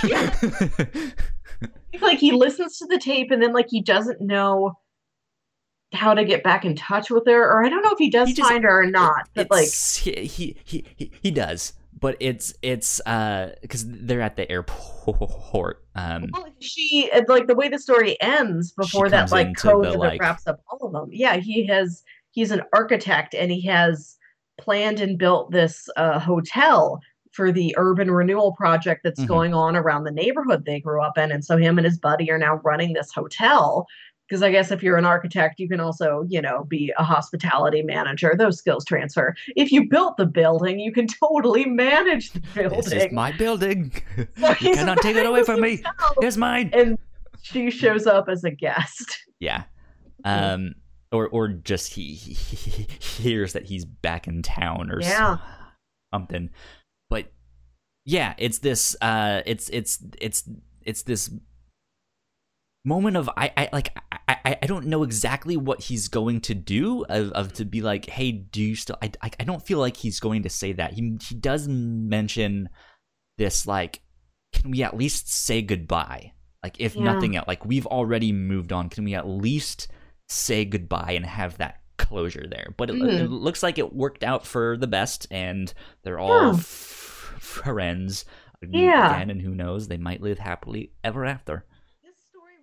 yeah. (laughs) like he listens to the tape and then like he doesn't know how to get back in touch with her or i don't know if he does He just- find her or not but like he, he he he- does, but it's it's uh because they're at the airport. Um, well, she like the way the story ends before that like code the, that like- wraps up all of them yeah he has he's an architect and he has planned and built this uh, hotel for the urban renewal project that's Mhm. going on around the neighborhood they grew up in and so him and his buddy are now running this hotel because I guess if you're an architect, you can also, you know, be a hospitality manager. Those skills transfer. If you built the building, you can (laughs) totally manage the building. this is my building. (laughs) So you cannot take it away from me. It's mine. And she shows up as a guest. Yeah. Um. Or or just he, he, he hears that he's back in town or Yeah. something. But yeah, it's this. Uh. It's it's it's it's this moment of I, I like I, I I don't know exactly what he's going to do of, of to be like hey do you still I, I I don't feel like he's going to say that he he does mention this like can we at least say goodbye like if Yeah. nothing else like we've already moved on can we at least say goodbye and have that closure there but it, Mhm. it looks like it worked out for the best and they're all Yeah. f- friends Yeah. again and who knows they might live happily ever after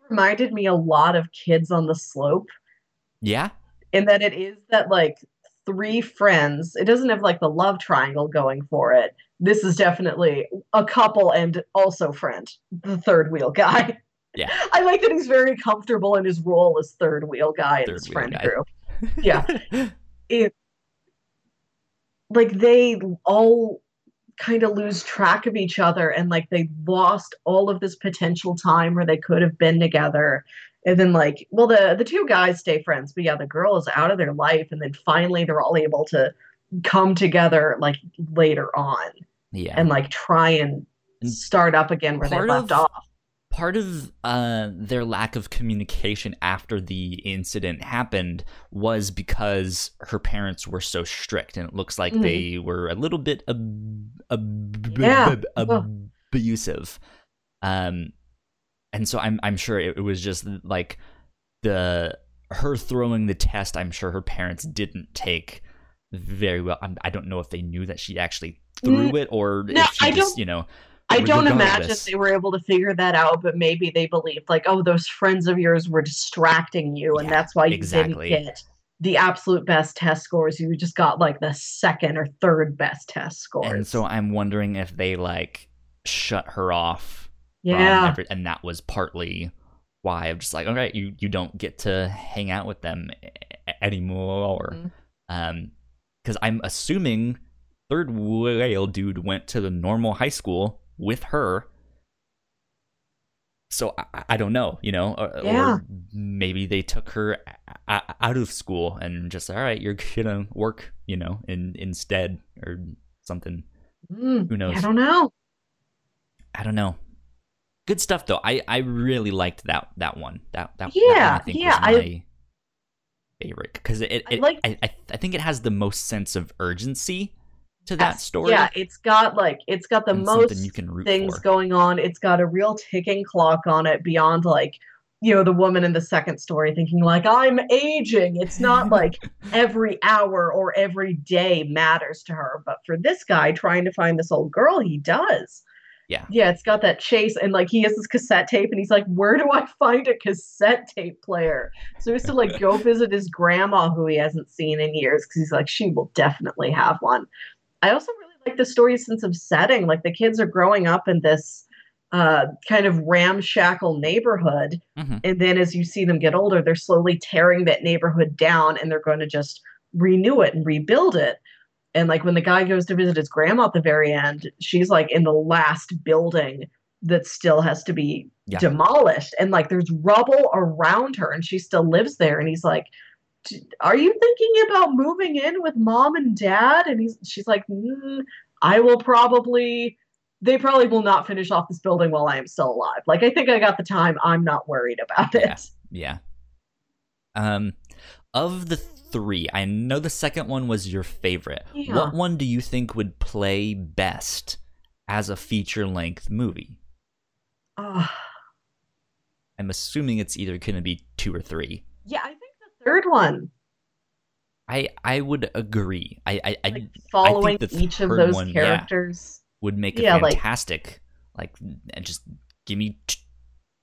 reminded me a lot of Kids on the Slope yeah in that it is that like three friends. It doesn't have like the love triangle going for it. This is definitely a couple and also friend, the third wheel guy. Yeah. (laughs) I like that he's very comfortable in his role as third wheel guy in his friend guy. group. (laughs) Yeah. It like they all kind of lose track of each other and like they lost all of this potential time where they could have been together. And then like well the the two guys stay friends but yeah the girl is out of their life and then finally they're all able to come together like later on yeah. and like try and start up again where they left of- off part of uh, their lack of communication after the incident happened was because her parents were so strict, and it looks like Mhm. they were a little bit ab- ab- Yeah. ab- abusive. Um, and so I'm I'm sure it, it was just like the her throwing the test. I'm sure her parents didn't take very well. I'm, I don't know if they knew that she actually threw it or No, if she I just don't- you know I don't imagine regardless. they were able to figure that out, but maybe they believed like, oh, those friends of yours were distracting you, and Yeah, that's why you exactly. didn't get the absolute best test scores. You just got like the second or third best test scores. And so I'm wondering if they like shut her off. yeah, every- and that was partly why I'm just like, all right, you you don't get to hang out with them a- anymore. Mhm. Um, because I'm assuming third whale dude went to the normal high school with her. So I, I don't know, you know, or, Yeah. or maybe they took her out of school and just all right, you're (laughs) gonna work, you know, in instead or something. Mm, Who knows? I don't know. I don't know. Good stuff though. I I really liked that that one. That that that Yeah, one I think yeah, was my I- favorite because it, I like- I I think it has the most sense of urgency to that story. Yeah, it's got like it's got the and most you can things for. going on. It's got a real ticking clock on it beyond like, you know, the woman in the second story thinking like I'm aging. It's not (laughs) like every hour or every day matters to her, but for this guy trying to find this old girl, he does. Yeah. Yeah, it's got that chase, and like he has this cassette tape, and he's like, "Where do I find a cassette tape player?" So he has to like (laughs) go visit his grandma, who he hasn't seen in years, because he's like, she will definitely have one. I also really like the story's sense of setting. Like the kids are growing up in this uh, kind of ramshackle neighborhood, Mhm. and then as you see them get older, they're slowly tearing that neighborhood down, and they're going to just renew it and rebuild it. And like when the guy goes to visit his grandma at the very end, she's like in the last building that still has to be Yeah. demolished. And like there's rubble around her and she still lives there. And he's like, "D- Are you thinking about moving in with mom and dad? And he's she's like, "Mm, I will probably they probably will not finish off this building while I am still alive. Like I think I got the time. I'm not worried about it. Yeah. Yeah. Um, of the three, I know the second one was your favorite. Yeah. What one do you think would play best as a feature length movie? Ah. I'm assuming it's either going to be two or three. yeah, I think third one. I I would agree. I I, I like following the each of those one, yeah. characters. would make Yeah, it like- fantastic. Like, and just give me t-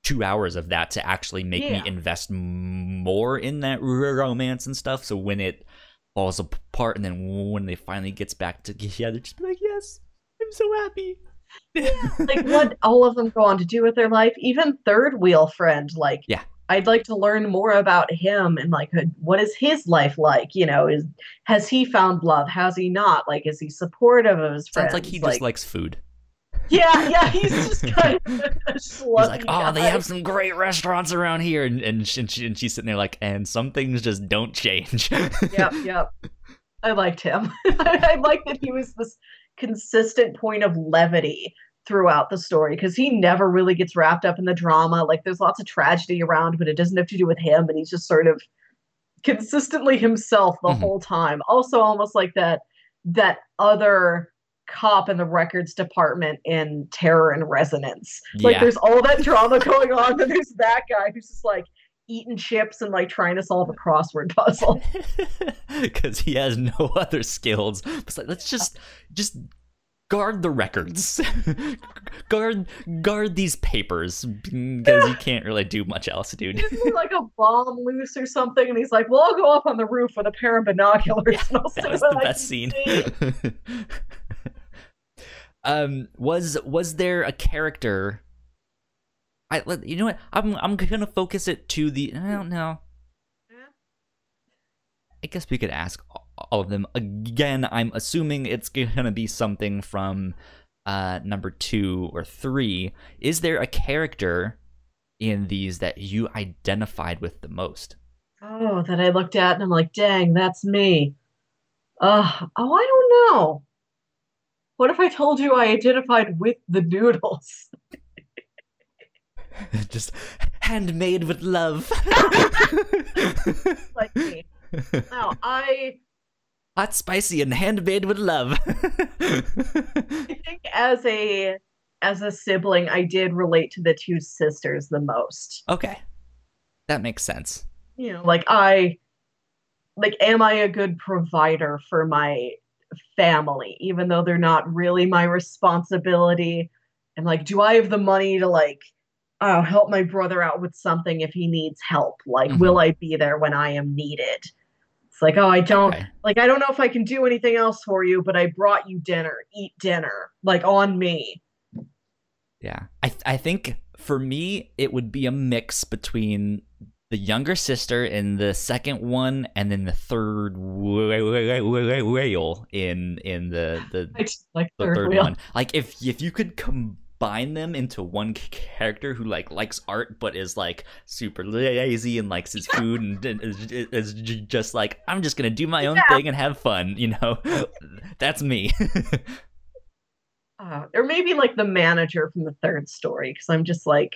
two hours of that to actually make Yeah. me invest m- more in that r- romance and stuff. So when it falls apart, and then when they finally gets back together, (laughs) just be like, yes, I'm so happy. like (laughs) what all of them go on to do with their life. Even third wheel friend, like Yeah. I'd like to learn more about him and like what is his life like? You know, is has he found love? Has he not? Like, is he supportive of his friends? Sounds like he just likes food. yeah, yeah, he's just (laughs) kind of a He's like, oh, they have some great restaurants around here, and and, she, and, she, and she's sitting there like, and some things just don't change. yep, (laughs) yep. I liked him. (laughs) I, liked that he was this consistent point of levity throughout the story because he never really gets wrapped up in the drama. Like there's lots of tragedy around, but it doesn't have to do with him, and he's just sort of consistently himself the Mhm. whole time. Also, almost like that that other cop in the records department in Terror in Resonance. Like there's all that drama going on, but there's that guy who's just like eating chips and like trying to solve a crossword puzzle. (laughs) because he has no other skills. It's like let's just just guard the records, (laughs) guard guard these papers because you can't really do much else, dude. Isn't (laughs) like a bomb loose or something? And he's like, "Well, I'll go up on the roof with a pair of binoculars." and I'll that see was what the I best scene. (laughs) um, was was there a character? I let- you know what I'm I'm gonna focus it to the I don't know. I guess we could ask all of them again. I'm assuming it's gonna be something from uh number two or three. Is there a character in these that you identified with the most? Oh, that I looked at and I'm like, "Dang, that's me." Uh, oh, I don't know. What if I told you I identified with the noodles? (laughs) Just handmade with love. (laughs) like me. No, I Hot, spicy, and handmade with love. (laughs) I think as a as a sibling, I did relate to the two sisters the most. okay, that makes sense. You know, like I like am I a good provider for my family even though they're not really my responsibility? And like do I have the money to like uh, help my brother out with something if he needs help? Like Mhm. will I be there when I am needed? It's like, "Oh, I don't Okay. like I don't know if I can do anything else for you, but I brought you dinner. Eat dinner. Like on me." Yeah, I I think for me it would be a mix between the younger sister in the second one, and then the third wh- whale in in the the, like the third, third one. Like if if you could combine them into one character who like likes art but is like super lazy and likes his food and and is, is just like I'm just gonna do my own Yeah. thing and have fun, you know. (laughs) That's me. uh, or maybe like the manager from the third story because i'm just like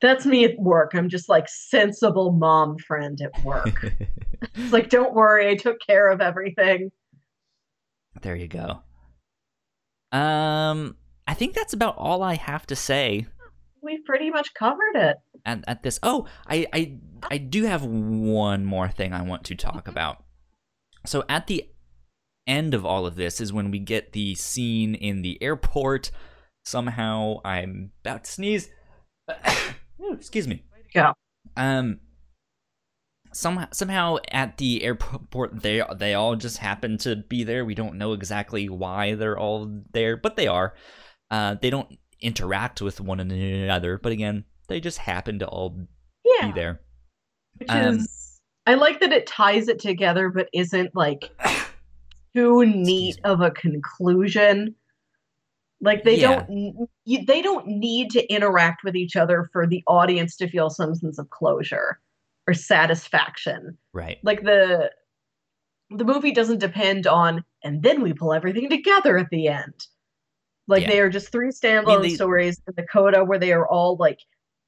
that's me at work i'm just like sensible mom friend at work (laughs) it's like don't worry i took care of everything There you go. Um, I think that's about all I have to say we've pretty much covered it at, at this. Oh, I, I I do have one more thing I want to talk about. So at the end of all of this is when we get the scene in the airport somehow I'm about to sneeze. (coughs) Excuse me. Go. Um, somehow somehow at the airport they they all just happen to be there. We don't know exactly why they're all there, but they are. Uh, they don't interact with one another, but again, they just happen to all Yeah. be there. Which Um, is I like that it ties it together but isn't like (coughs) too neat of a conclusion. Like they Yeah. don't you, they don't need to interact with each other for the audience to feel some sense of closure or satisfaction. Right. Like the the movie doesn't depend on and then we pull everything together at the end. Like Yeah. they are just three standalone they- stories in the coda where they are all like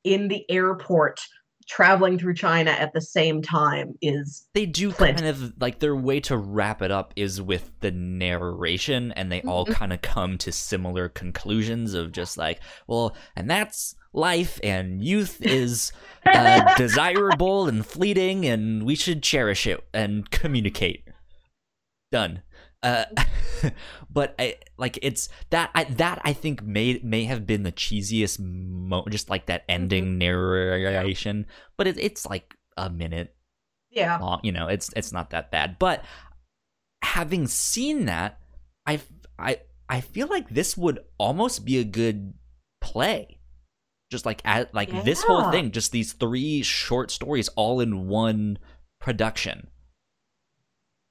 in the airport traveling through China at the same time is They do kind of like their way to wrap it up is with the narration, and they all Mhm. kind of come to similar conclusions of just like, well, and that's life, and youth is uh, (laughs) desirable and fleeting, and we should cherish it and communicate. Done. Uh, (laughs) but I like it's that I that I think may may have been the cheesiest mo just like that ending narration. But it, it's like a minute yeah. long. You know, it's it's not that bad. But having seen that, I I I feel like this would almost be a good play. Just like at like this whole thing, just these three short stories all in one production.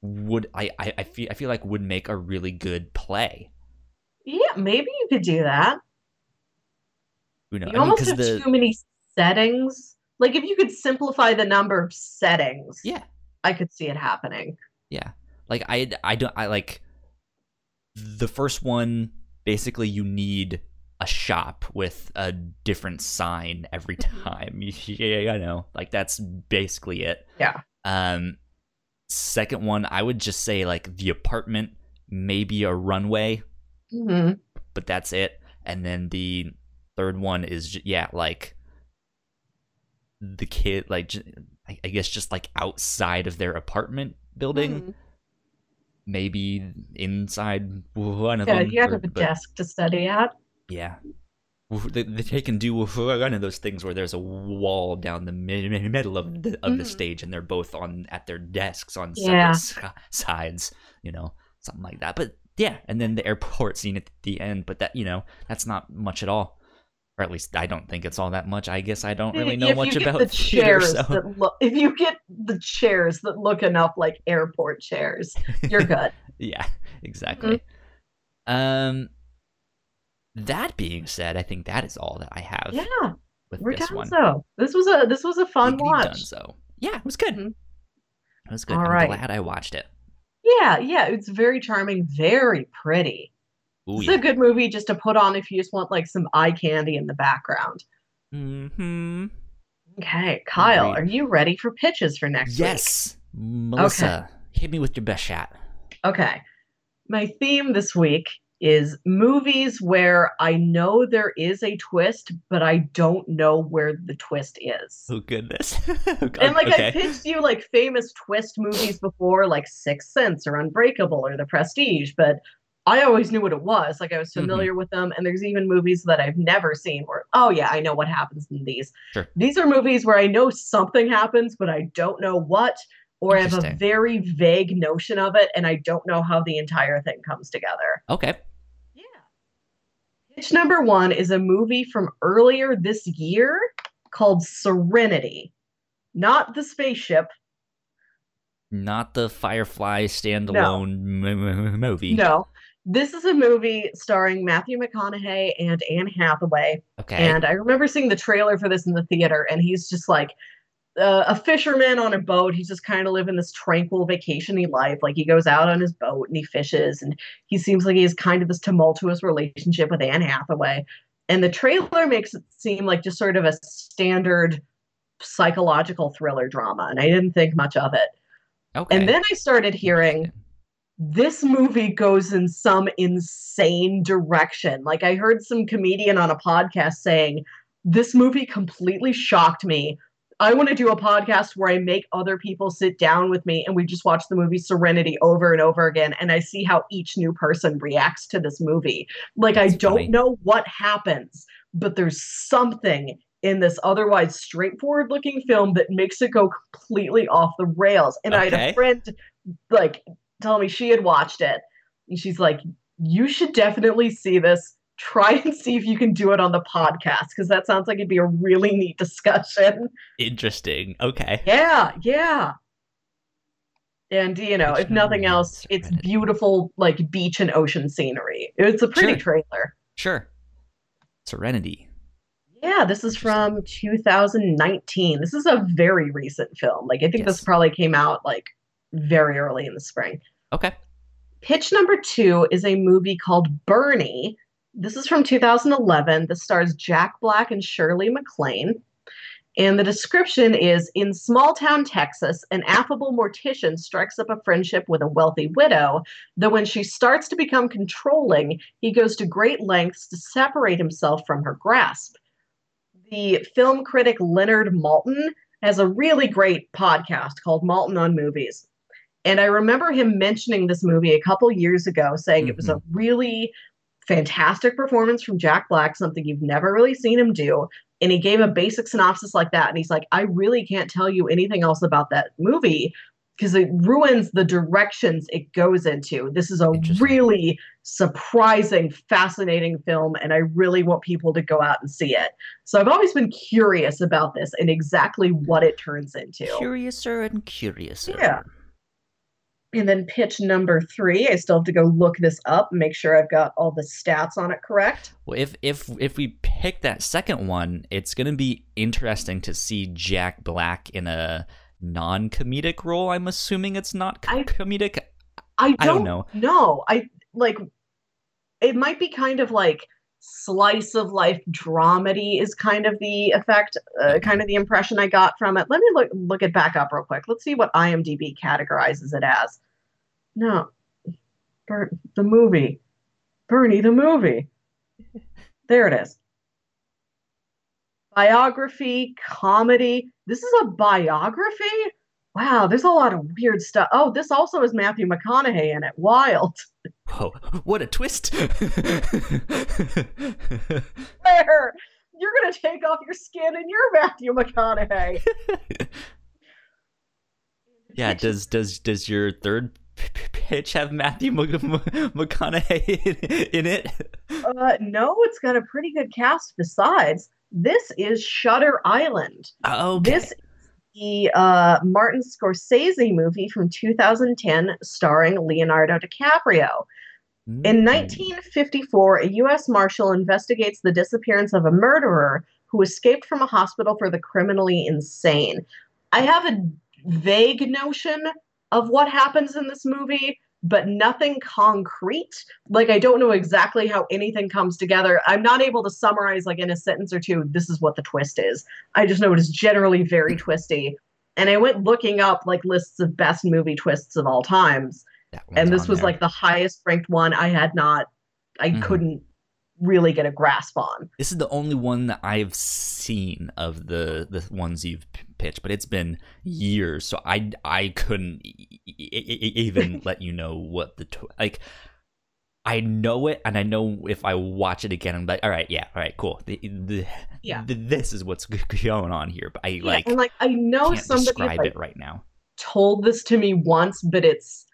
Would I, I, I feel I feel like would make a really good play. Yeah, maybe you could do that. You know, You I almost because have the too many settings. Like if you could simplify the number of settings, yeah I could see it happening. Yeah. Like I I don't I like the first one basically you need a shop with a different sign every time. (laughs) Yeah, I know. Like that's basically it. Yeah. Um second one I would just say like the apartment maybe a runway, hmm but that's it. And then the third one is yeah, like the kid like I guess just like outside of their apartment building Mhm. maybe inside one of Yeah, them. you have or- a but- desk to study at. Yeah. They, they can do one of those things where there's a wall down the mi- mi- middle of the of the Mhm. stage, and they're both on at their desks on Yeah. separate sides, you know, something like that. But yeah, and then the airport (laughs) scene at the end. But that you know, that's not much at all, or at least I don't think it's all that much. I guess I don't really know if much about the (laughs) theater, chairs so that look, if you get the chairs that look enough like airport chairs, you're (laughs) good. yeah, exactly. Um, that being said, I think that is all that I have yeah, with we're this done. one. So this was a this was a fun watch. Done so. Yeah, it was good. Mhm. It was good. All I'm right. glad I watched it. Yeah, yeah, it's very charming, very pretty. Ooh, It's yeah. a good movie just to put on if you just want like some eye candy in the background. hmm Okay, Kyle, Agreed. are you ready for pitches for next week? Yes, Melissa, hit me with your best shot. Okay. My theme this week is movies where I know there is a twist, but I don't know where the twist is. Oh goodness. (laughs) (laughs) And like okay. I pitched you like famous twist movies before, like Sixth Sense or Unbreakable or The Prestige, but I always knew what it was. Like I was Mhm. familiar with them. And there's even movies that I've never seen where, oh yeah, I know what happens in these. Sure. These are movies where I know something happens, but I don't know what, or I have a very vague notion of it, and I don't know how the entire thing comes together. okay. Pitch number one is a movie from earlier this year called Serenity. Not the spaceship. Not the Firefly standalone m- m- movie. No. This is a movie starring Matthew McConaughey and Anne Hathaway. Okay. And I remember seeing the trailer for this in the theater, and he's just like uh, a fisherman on a boat. He's just kind of living this tranquil vacationy life. Like he goes out on his boat and he fishes, and he seems like he has kind of this tumultuous relationship with Anne Hathaway. And the trailer makes it seem like just sort of a standard psychological thriller drama, and I didn't think much of it. okay. And then I started hearing this movie goes in some insane direction. Like I heard some comedian on a podcast saying, this movie completely shocked me. I want to do a podcast where I make other people sit down with me and we just watch the movie Serenity over and over again and I see how each new person reacts to this movie. Like I don't funny. know what happens, but there's something in this otherwise straightforward looking film that makes it go completely off the rails. And I had a friend like tell me she had watched it and she's like, "You should definitely see this." Try and see if you can do it on the podcast because that sounds like it'd be a really neat discussion. Interesting. Okay. Yeah, yeah. And you know, Beach if nothing else, it's serenity. beautiful like beach and ocean scenery. It's a pretty Sure. trailer. Sure. Serenity. Yeah, this is from 2019. This is a very recent film. Like I think this probably came out like very early in the spring. Okay. Pitch number two is a movie called Bernie. This is from 2011. This stars Jack Black and Shirley MacLaine. And the description is In small town Texas, an affable mortician strikes up a friendship with a wealthy widow, though when she starts to become controlling, he goes to great lengths to separate himself from her grasp. The film critic Leonard Maltin has a really great podcast called Maltin on Movies. And I remember him mentioning this movie a couple years ago, saying it was a mm-hmm. really fantastic performance from Jack Black, something you've never really seen him do. And he gave a basic synopsis like that. And he's like, I really can't tell you anything else about that movie because it ruins the directions it goes into. This is a really surprising, fascinating film. And I really want people to go out and see it. So I've always been curious about this and exactly what it turns into. Curiouser and curiouser. Yeah. And then pitch number three, I still have to go look this up and make sure I've got all the stats on it correct. Well, if if if we pick that second one, it's gonna be interesting to see Jack Black in a non-comedic role. I'm assuming it's not I- comedic. I don't, I don't know. No, I like it might be kind of like slice of life dramedy is kind of the effect, uh, kind of the impression I got from it. Let me look look it back up real quick. Let's see what IMDb categorizes it as. No, the movie, Bernie the movie. (laughs) There it is. Biography, comedy. This is a biography. Wow, there's a lot of weird stuff. Oh, this also has Matthew McConaughey in it. Wild. Whoa! What a twist! (laughs) There. You're gonna take off your skin and you're Matthew McConaughey. (laughs) yeah. Does does does your third pitch have Matthew (laughs) McConaughey in, it? Uh, no, it's got a pretty good cast besides. This is Shutter Island. Okay. This is the uh, Martin Scorsese movie from 2010 starring Leonardo DiCaprio. In Mm. 1954, a U.S. Marshal investigates the disappearance of a murderer who escaped from a hospital for the criminally insane. I have a vague notion of what happens in this movie, but nothing concrete. Like, I don't know exactly how anything comes together. I'm not able to summarize, like, in a sentence or two, this is what the twist is. I just know it is generally very twisty. And I went looking up, like, lists of best movie twists of all times and this was there. like the highest ranked one I had not I Mhm. couldn't really get a grasp on. This is the only one that I've seen of the the ones you've p- pitched, but it's been years, so I I couldn't e- e- even (laughs) let you know what the tw- like. I know it, and I know if I watch it again, I'm like, all right, yeah, all right, cool. The, the, Yeah. the- this is what's going on here, but I Yeah, like and like I know somebody describe like, it right now. told this to me once, but it's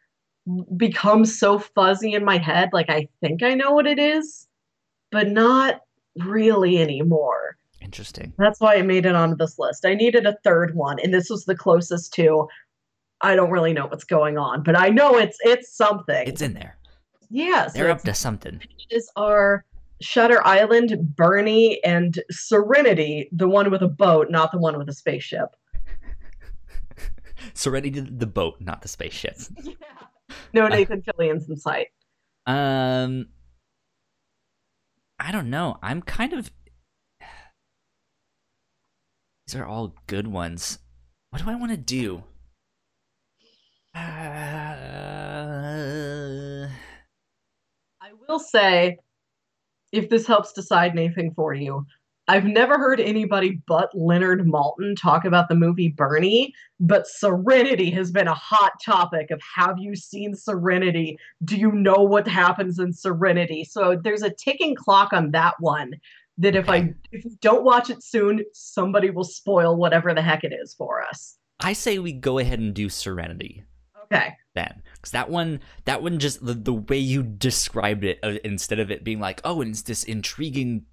become so fuzzy in my head. Like I think I know what it is, but not really anymore. Interesting. That's why I made it onto this list. I needed a third one, and this was the closest to. I don't really know what's going on, but I know it's it's something. It's in there. yes, They're up to something. is are Shutter Island, Bernie, and Serenity, the one with a boat, not the one with a spaceship. (laughs) Serenity, the boat, not the spaceship. (laughs) yeah. No Nathan Fillion's in sight. Um, I don't know. I'm kind of. These are all good ones. What do I want to do? Uh, I will say, if this helps decide anything for you, I've never heard anybody but Leonard Maltin talk about the movie Bernie, but Serenity has been a hot topic of have you seen Serenity? Do you know what happens in Serenity? So there's a ticking clock on that one that if I if you don't watch it soon, somebody will spoil whatever the heck it is for us. I say we go ahead and do Serenity. Okay. Then, because that one, that one just the, the way you described it, uh, instead of it being like, oh, and it's this intriguing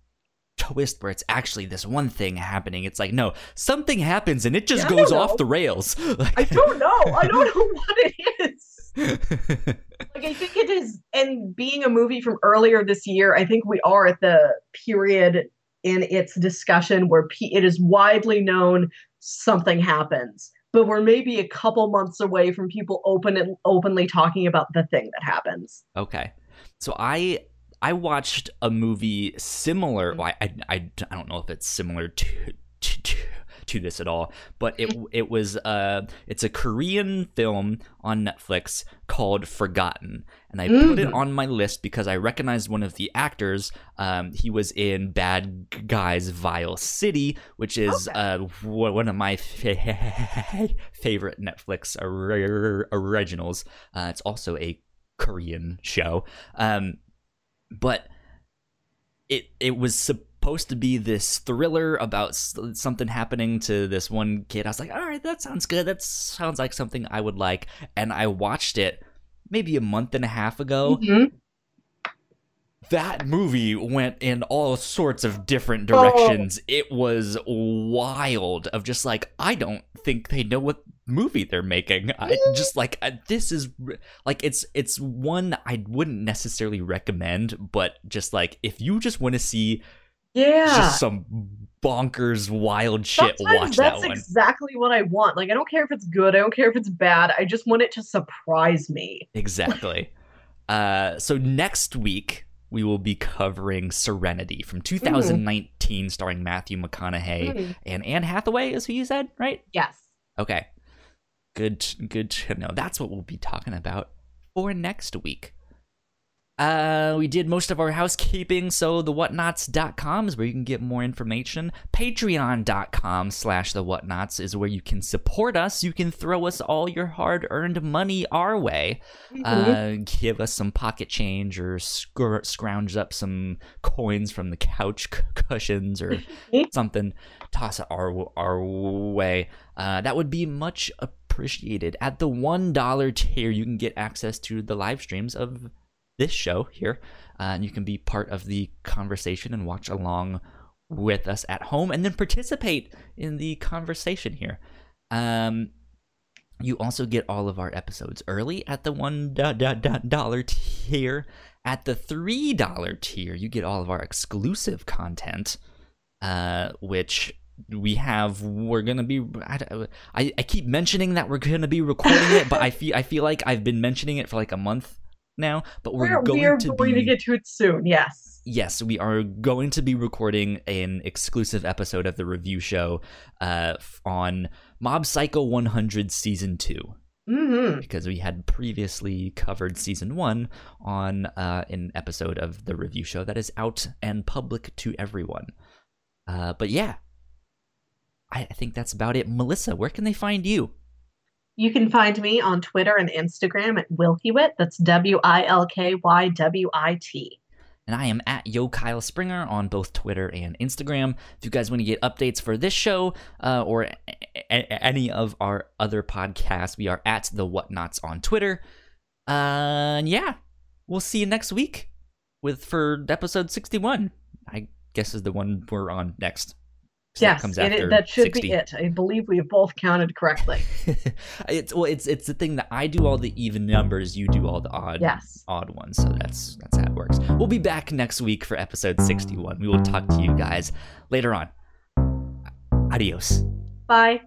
twist where it's actually this one thing happening. It's like, no, something happens and it just Yeah, goes off the rails. I (laughs) don't know. I don't know (laughs) what it is. Like I think it is and being a movie from earlier this year, I think we are at the period in its discussion where pe- it is widely known something happens. But we're maybe a couple months away from people open and openly talking about the thing that happens. Okay. So I I watched a movie similar. Well, I, I I don't know if it's similar to to, to, to this at all, but it (laughs) it was uh it's a Korean film on Netflix called Forgotten, and I put it Mm. on my list because I recognized one of the actors. Um, he was in Bad Guys Vile City, which is Okay. uh w- one of my fa- (laughs) favorite Netflix or- originals. Uh, it's also a Korean show. Um, but it it was supposed to be this thriller about something happening to this one kid. I was like, all right, that sounds good. That sounds like something I would like. And I watched it maybe a month and a half ago. Mhm. That movie went in all sorts of different Oh. directions. It was wild. Of just like, I don't think they know what movie they're making. I just like uh, this is like it's it's one I wouldn't necessarily recommend, but just like if you just want to see Yeah. just some bonkers wild shit, Sometimes watch that that's one. exactly what I want. Like I don't care if it's good, I don't care if it's bad. I just want it to surprise me. Exactly. (laughs) uh, so next week we will be covering Serenity from 2019, starring Matthew McConaughey Mm. and Anne Hathaway, is who you said, right? Yes. Okay. Good good to know. That's what we'll be talking about for next week. Uh, we did most of our housekeeping, so the whatnauts.com is where you can get more information. Patreon.com slash the whatnots is where you can support us. You can throw us all your hard earned money our way. Mhm. Uh, give us some pocket change or scr- scrounge up some coins from the couch c- cushions or (laughs) something. Toss it our our way. Uh, that would be much appreciated. At the one dollar tier, you can get access to the live streams of this show here, uh, and you can be part of the conversation and watch along with us at home, and then participate in the conversation here. Um, you also get all of our episodes early at the one do- do- do- dollar tier. At the three dollar tier, you get all of our exclusive content, uh, which we have. We're gonna be. I, I, I keep mentioning that we're gonna be recording it, but I (laughs) feel I feel like I've been mentioning it for like a month now. But we're, We're, going we're to going be to get to it soon. Yes. yes, we are going to be recording an exclusive episode of the review show uh, on Mob Psycho 100 Season 2 hmm because we had previously covered Season 1 on uh, an episode of the review show that is out and public to everyone. Uh, but yeah, I I think that's about it. Melissa, where can they find you? You can find me on Twitter and Instagram at Wilkywit. That's W I L K Y W I T. And I am at Yo Kyle Springer on both Twitter and Instagram. If you guys want to get updates for this show uh, or a- a- any of our other podcasts, we are at the Whatnauts on Twitter. Uh, and yeah, we'll see you next week with for episode sixty-one. I guess is the one we're on next. That Yes, comes it, that should 60. be it. I believe we have both counted correctly. (laughs) it's well, it's it's the thing that I do all the even numbers, you do all the odd Yes. odd ones. So that's that's how it works. We'll be back next week for episode 61. We will talk to you guys later on. Adios. Bye.